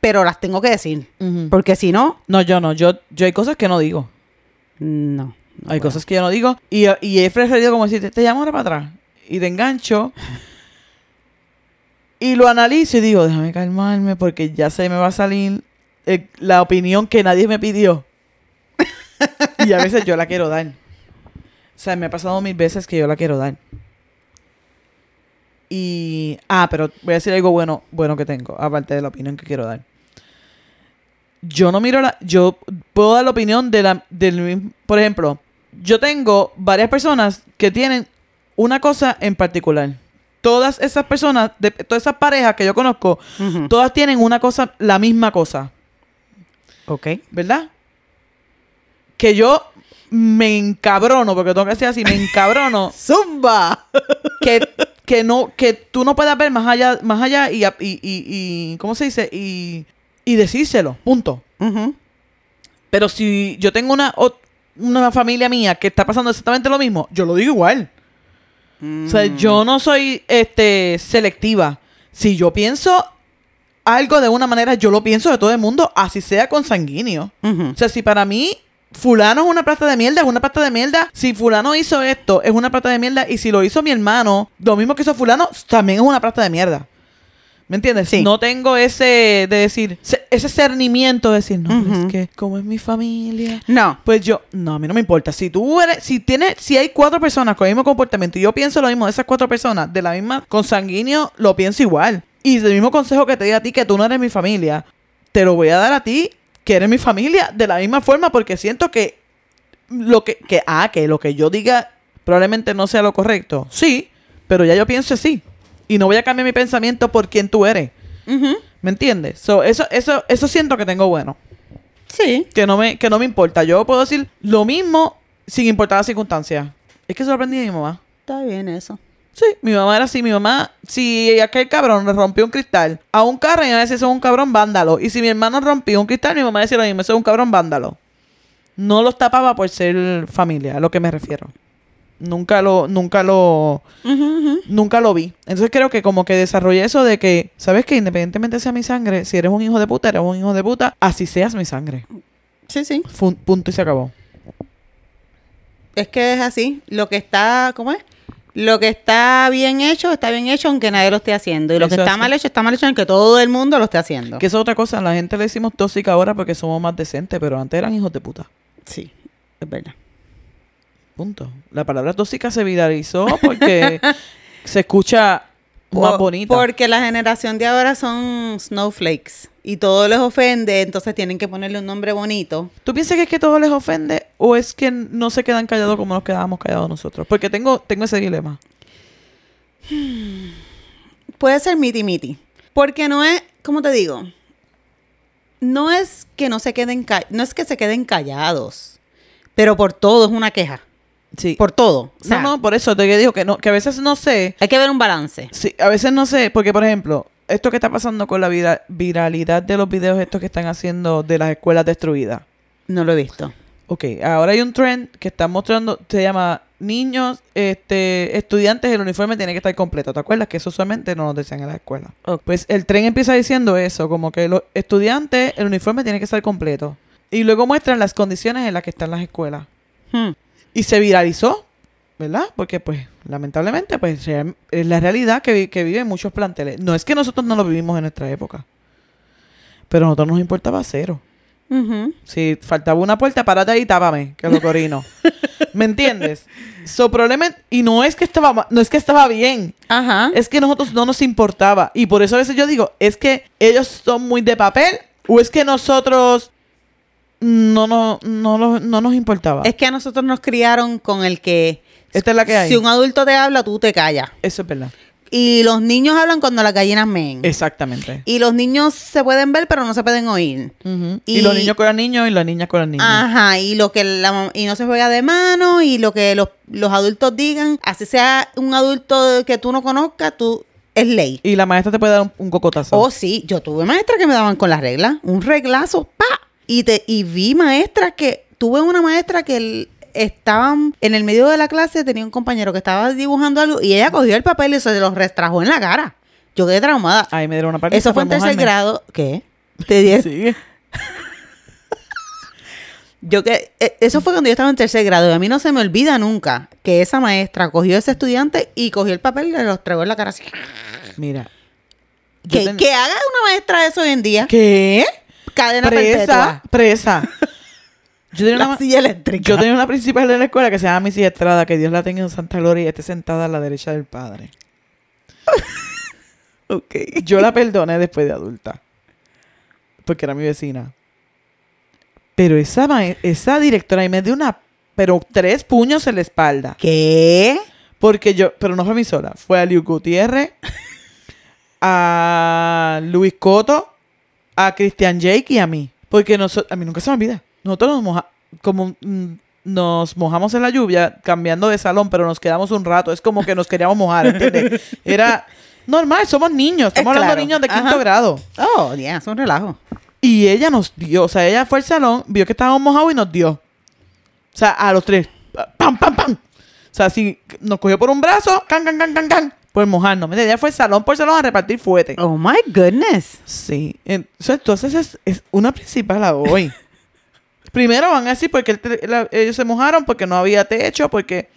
pero las tengo que decir. Porque si no, No, yo no. Yo, yo hay cosas que no digo. no. no hay cosas que yo no digo. Y, y he preferido como decirte, te llamo ahora para atrás. Y te engancho. <laughs> y lo analizo y digo, déjame calmarme porque ya se me va a salir eh, la opinión que nadie me pidió. <laughs> y a veces yo la quiero dar. O sea, me ha pasado mil veces que yo la quiero dar. Y. Ah, pero voy a decir algo bueno, bueno que tengo, aparte de la opinión que quiero dar. Yo no miro la. Yo puedo dar la opinión de la. Del, mismo- por ejemplo, yo tengo varias personas que tienen una cosa en particular. Todas esas personas, de, todas esas parejas que yo conozco, todas tienen una cosa, la misma cosa. Ok. ¿verdad? Que yo me encabrono, porque tengo que decir así, me encabrono, <laughs> ¡Zumba! que, que no, que tú no puedas ver más allá, más allá y, y, y, y- ¿cómo se dice? Y, y decírselo, punto. Pero si yo tengo una, una familia mía que está pasando exactamente lo mismo, yo lo digo igual. O sea, Mm. yo no soy este selectiva. Si yo pienso algo de una manera, yo lo pienso de todo el mundo, así sea consanguíneo. Ujú. O sea, si para mí fulano es una plata de mierda, es una plata de mierda. Si fulano hizo esto, es una plata de mierda. Y si lo hizo mi hermano, lo mismo que hizo fulano, también es una plata de mierda. ¿Me entiendes? Sí. No tengo ese de decir, se- ese cernimiento de decir, no, es que como es mi familia. No. Pues yo, no, a mí no me importa. Si tú eres, si tienes, si hay cuatro personas con el mismo comportamiento y yo pienso lo mismo de esas cuatro personas, de la misma consanguíneo, lo pienso igual. Y el mismo consejo que te di a ti, que tú no eres mi familia, te lo voy a dar a ti, que eres mi familia, de la misma forma, porque siento que lo que, que, ah, que lo que yo diga probablemente no sea lo correcto. Sí, pero ya yo pienso así. Y no voy a cambiar mi pensamiento por quien tú eres. ¿Me entiendes? So, eso, eso, eso siento que tengo bueno. Sí. Que no me, que no me importa. Yo puedo decir lo mismo sin importar las circunstancias. Es que eso lo aprendí de mi mamá. Está bien eso. Sí, mi mamá era así. Mi mamá, si aquel cabrón le rompió un cristal a un carro, ella decía, eso es un cabrón vándalo. Y si mi hermano rompió un cristal, mi mamá decía lo mismo, eso es un cabrón vándalo. No los tapaba por ser familia, a lo que me refiero. Nunca lo, nunca lo, nunca lo vi. Entonces creo que como que desarrollé eso de que, ¿sabes que Independientemente sea mi sangre, si eres un hijo de puta, eres un hijo de puta, así seas mi sangre. Sí, sí. Fun- punto y se acabó. Es que es así. Lo que está, ¿cómo es? Lo que está bien hecho, está bien hecho aunque nadie lo esté haciendo. Y lo Eso que está así. mal hecho, está mal hecho aunque todo el mundo lo esté haciendo. Que es otra cosa, a la gente le decimos tóxica ahora porque somos más decentes, pero antes eran hijos de puta. Sí, es verdad. Punto. La palabra tóxica se viralizó porque <laughs> se escucha más bonita. Porque la generación de ahora son snowflakes. Y todo les ofende, entonces tienen que ponerle un nombre bonito. ¿Tú piensas que es que todo les ofende o es que no se quedan callados como nos quedábamos callados nosotros? Porque tengo, tengo ese dilema. Puede ser miti miti. Porque no es, ¿cómo te digo? No es que no se queden no es que se queden callados. Pero por todo es una queja. Sí. Por todo. O sea, no, no, por eso te digo que no, que a veces no sé. hay que ver un balance. Sí, a veces no sé, porque por ejemplo, esto que está pasando con la vira- viralidad de los videos estos que están haciendo de las escuelas destruidas. No lo he visto. Ok, ahora hay un trend que está mostrando, se llama niños, este, estudiantes, el uniforme tiene que estar completo. ¿Te acuerdas que eso usualmente no nos decían en la escuela? Pues el tren empieza diciendo eso, como que los estudiantes, el uniforme tiene que estar completo. Y luego muestran las condiciones en las que están las escuelas. Hmm. Y se viralizó, ¿verdad? Porque pues lamentablemente pues es la realidad que, vi- que viven muchos planteles. No es que nosotros no lo vivimos en nuestra época, pero a nosotros nos importaba cero. Si faltaba una puerta, párate ahí y tápame, que lo corino. <laughs> ¿Me entiendes? So, problema, y no es que estaba no es que estaba bien, Ajá. es que nosotros no nos importaba. Y por eso a veces yo digo, es que ellos son muy de papel, o es que nosotros no, no, no, no nos importaba. Es que a nosotros nos criaron con el que Esta es la que hay. si un adulto te habla, tú te callas. Eso es verdad. Y los niños hablan cuando las gallinas meen. Exactamente. Y los niños se pueden ver, pero no se pueden oír. Y, Y- los niños con los niños y las niñas con las niñas. Ajá, y lo que la y no se juega de mano y lo que los, los adultos digan, así sea un adulto que tú no conozcas, tú es ley. Y la maestra te puede dar un, un cocotazo. Oh, sí, yo tuve maestras que me daban con las reglas, un reglazo, pa. Y te y vi maestras que tuve una maestra que el- estaban en el medio de la clase, tenía un compañero que estaba dibujando algo y ella cogió el papel y se los restrajó en la cara. Yo quedé traumada. Ay, me dieron una paliza Eso fue en tercer grado. ¿Qué? <laughs> Te di- Sí. Yo que eh, eso fue cuando yo estaba en tercer grado y a mí no se me olvida nunca que esa maestra cogió a ese estudiante y cogió el papel y le los tragó en la cara así. Mira. Que, ten- que haga una maestra eso hoy en día. ¿Qué? Cadena Presa. perpetua. Presa. <laughs> Yo tenía, La una, silla eléctrica. yo tenía una principal de la escuela que se llama Missy Estrada, que Dios la tenga en Santa Gloria y esté sentada a la derecha del padre. <laughs> Ok. Yo la perdoné después de adulta. Porque era mi vecina. Pero esa, esa directora ahí me dio una... Pero tres puños en la espalda. ¿Qué? Porque yo... Pero no fue a mí sola. Fue a Liu Gutiérrez. a Luis Coto. A Christian Jake y a mí. Porque nosotros... A mí nunca se me olvida. Nosotros nos moja- Como... mm, nos mojamos en la lluvia cambiando de salón, pero nos quedamos un rato. Es como que nos queríamos mojar, ¿entiendes? <laughs> Era normal, somos niños. Estamos Es hablando de claro. niños de quinto Ajá. grado. Oh, ya, es un relajo. Y ella nos dio, o sea, ella fue al salón, vio que estábamos mojados y nos dio. O sea, a los tres. ¡Pam, pam, pam! O sea, así nos cogió por un brazo, can, can, can, can, can, por mojarnos. Ella fue salón por salón a repartir fuete. Oh my goodness. Sí. Entonces, es, es una principal a hoy. <laughs> Primero van a decir porque el te- la- ellos se mojaron, porque no había techo, porque...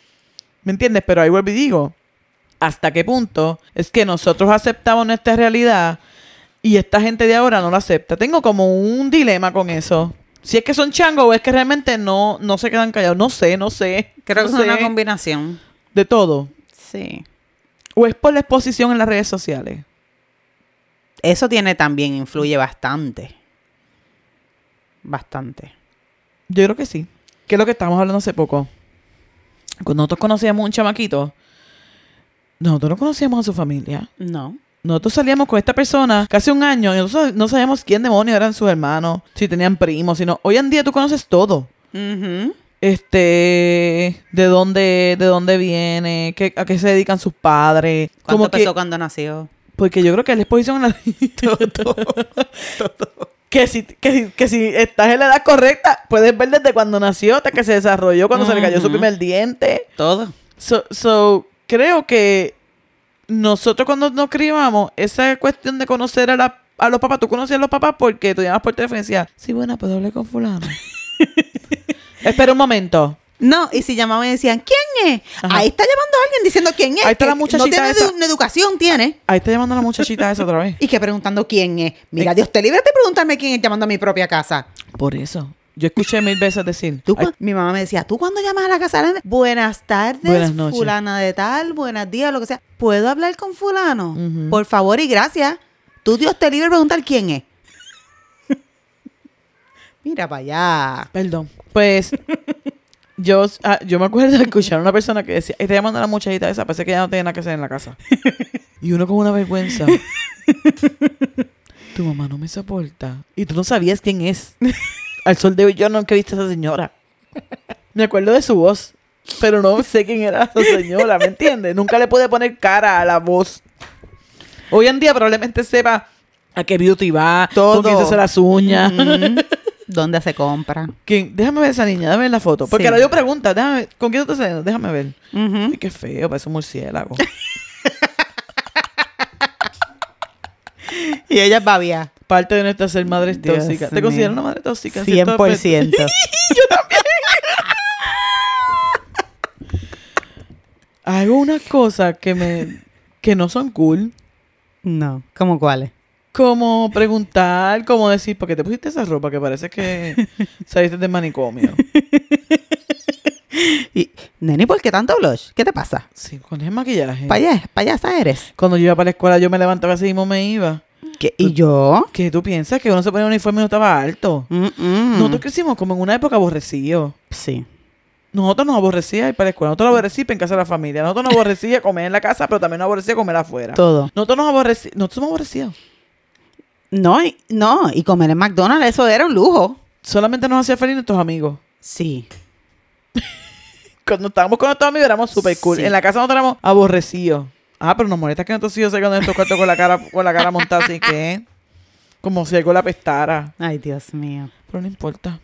¿Me entiendes? Pero ahí vuelvo y digo, ¿hasta qué punto es que nosotros aceptamos nuestra realidad y esta gente de ahora no la acepta? Tengo como un dilema con eso. Si es que son changos o es que realmente no, no se quedan callados. No sé, no sé. Creo no que es una combinación. De todo. Sí. ¿O es por la exposición en las redes sociales? eso tiene también, influye bastante. Bastante. Yo creo que sí. Que es lo que estábamos hablando hace poco. Cuando nosotros conocíamos un chamaquito, nosotros no conocíamos a su familia. No. Nosotros salíamos con esta persona casi un año y nosotros no sabíamos quién demonios eran sus hermanos, si tenían primos, sino hoy en día tú conoces todo. Ujú. Este, de dónde, de dónde viene, qué, a qué se dedican sus padres. ¿Cuánto Como que, cuando nació? porque yo creo que la <laughs> exposición la que si, que, si- que si estás en la edad correcta, puedes ver desde cuando nació hasta que se desarrolló, cuando se le cayó su primer diente. Todo. So, so, creo que nosotros cuando nos criamos, esa cuestión de conocer a, la- a los papás, tú conocías a los papás porque tú llamabas por teléfono y decías, sí, buena, puedo hablar con fulano. <laughs> Espera un momento. No, y si llamaban y decían, ¿quién es? Ajá. Ahí está llamando a alguien diciendo quién es. Ahí está la muchachita No tiene esa. edu- una educación, tiene. Ahí está llamando la muchachita esa otra vez. <laughs> Y que preguntando quién es. Mira, Dios te libre de preguntarme quién es llamando a mi propia casa. Por eso. Yo escuché mil veces decir, Tú "Ay, mi mamá me decía, tú cuando llamas a la casa grande, buenas tardes, Buenas noches. fulana de tal, buenos días, lo que sea. ¿Puedo hablar con fulano? Por favor y gracias. Tú Dios te libre de preguntar quién es. Mira para allá. perdón. Pues <laughs> yo, ah, yo me acuerdo de escuchar a una persona que decía, está llamando a la muchachita esa, parece que ya no tiene nada que hacer en la casa. <laughs> y uno con una vergüenza. tu mamá no me soporta. Y tú no sabías quién es. Al sol de hoy yo nunca he visto a esa señora. Me acuerdo de su voz, pero no sé quién era esa señora, ¿me entiendes? Nunca le pude poner cara a la voz. Hoy en día probablemente sepa a qué beauty va, Todo. con quién se hace las uñas. Ujú. ¿Dónde se compra? ¿Quién? Déjame ver esa niña, déjame ver la foto. Porque Sí. ahora yo pregunta, déjame ver, ¿con quién tú estás saliendo? Déjame ver. Ay, qué feo, parece un murciélago. <laughs> Y ella es babia. Parte de nuestra ser madres Dios tóxicas. ¿Te mío. consideras una madre tóxica? en cierto 100%. aspecto? Hago unas cosas que me que no son cool. no. ¿Cómo cuáles? Como preguntar, como decir, ¿por qué te pusiste esa ropa que parece que <laughs> saliste del manicomio? <laughs> Y, Neni, ¿por qué tanto blush? ¿Qué te pasa? Sí, con el maquillaje. Payas, payasa eres. Cuando yo iba para la escuela, yo me levantaba así mismo me iba. ¿Qué? ¿Y yo? ¿Qué tú piensas? Que uno se ponía un uniforme y no estaba alto. Mm, mm. Nosotros crecimos como en una época aborrecido. Sí. Nosotros nos aborrecía ir para la escuela. Nosotros nos aborrecía en casa de la familia. Nosotros nos aborrecía comer en la casa, pero también nos aborrecía comer afuera. Todo. Nosotros nos aborrecíamos. Nosotros somos aborrecidos. No, no. Y comer en McDonald's, eso era un lujo. Solamente nos hacía feliz nuestros amigos. Sí. <laughs> Cuando estábamos con nuestros amigos éramos súper cool. Sí. En la casa nosotros éramos aborrecidos. Ah, pero nos molesta que nuestros hijos se queden en estos cuartos con la cara, <laughs> con la cara montada así que. Como si algo la pestara. Ay, Dios mío. Pero no importa.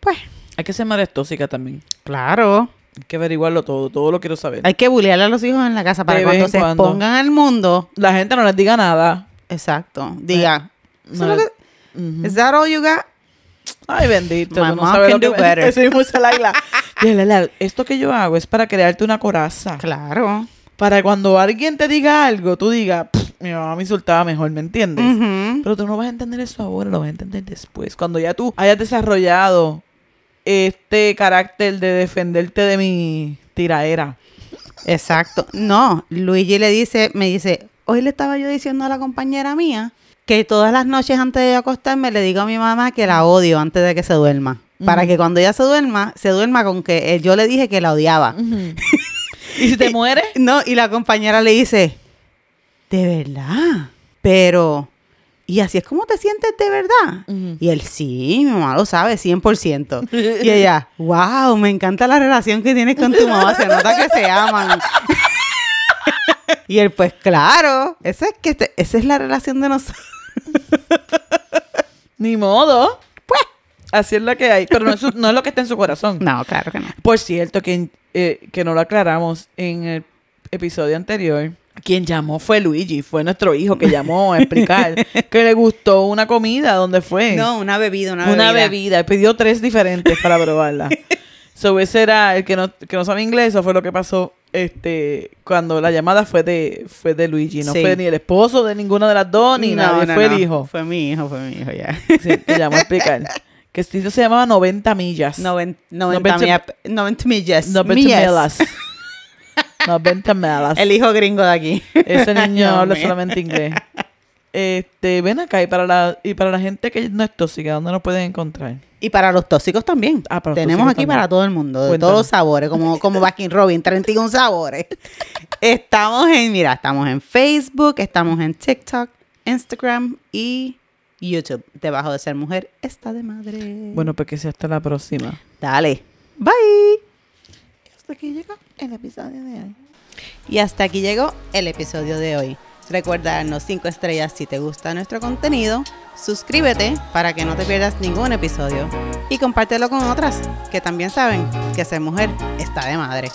Pues, Hay que ser madres tóxicas también. claro. Hay que averiguarlo todo. Todo lo quiero saber. Hay que bullearle a los hijos en la casa para cuando vez se cuando. expongan al mundo. La gente no les diga nada. Exacto. Diga. "Eso No es que-. ¿Is that all you got? Ay, bendito. My no mom can do better. <laughs> Eso mismo Laila, <laughs> esto que yo hago es para crearte una coraza. Claro. Para cuando alguien te diga algo, tú digas, "Pff, mi mamá me insultaba mejor, ¿me entiendes? Pero tú no vas a entender eso ahora, lo vas a entender después. Cuando ya tú hayas desarrollado este carácter de defenderte de mi tiraera. Exacto. No, Luigi le dice, me dice, hoy le estaba yo diciendo a la compañera mía que todas las noches antes de yo acostarme le digo a mi mamá que la odio antes de que se duerma. Para que cuando ella se duerma, se duerma con que eh, yo le dije que la odiaba. <laughs> ¿Y si te mueres? No, y la compañera le dice, de verdad, pero, ¿y así es como te sientes de verdad? Y él, sí, mi mamá lo sabe, 100%. <laughs> Y ella, wow, me encanta la relación que tienes con tu mamá, se nota que se aman. <laughs> y él, pues claro, esa es, que te- esa es la relación de nosotros. <laughs> Ni modo. Pues, así es lo que hay. Pero no es, su- no es lo que está en su corazón. No, claro que no. Por cierto, que, eh, que no lo aclaramos en el episodio anterior. Quien llamó fue Luigi, fue nuestro hijo que llamó a explicar <laughs> que le gustó una comida. ¿Dónde fue? No, una bebida, una, una bebida. bebida. Pidió tres diferentes para probarla. <laughs> so, ese era el que no, que no sabe inglés. Eso fue lo que pasó este cuando la llamada fue de fue de Luigi. No Sí. fue ni el esposo de ninguna de las dos, ni No, nadie. no, fue no. el hijo. Fue mi hijo, fue mi hijo, ya. Sí, que llamó a explicar. <laughs> Que este sitio se llamaba 90 millas. Noven- 90, 90 milla- 90 millas. 90 Millas. millas. 90 millas. El hijo gringo de aquí. Ese niño <laughs> habla solamente <laughs> inglés. Este, ven acá y para la y para la gente que no es tóxica, ¿dónde nos pueden encontrar? Y para los tóxicos también. Ah, para los Tenemos tóxicos aquí también. para todo el mundo, de todos los sabores, como, como Baskin Robin, 31 sabores. estamos en, mira, estamos en Facebook, estamos en TikTok, Instagram y YouTube. Debajo de ser mujer está de madre. Bueno, pues que sea hasta la próxima. Dale. Bye. Hasta aquí llegó el episodio de hoy. Y hasta aquí llegó el episodio de hoy. Recuerda darnos 5 estrellas si te gusta nuestro contenido, suscríbete para que no te pierdas ningún episodio y compártelo con otras que también saben que ser mujer está de madre.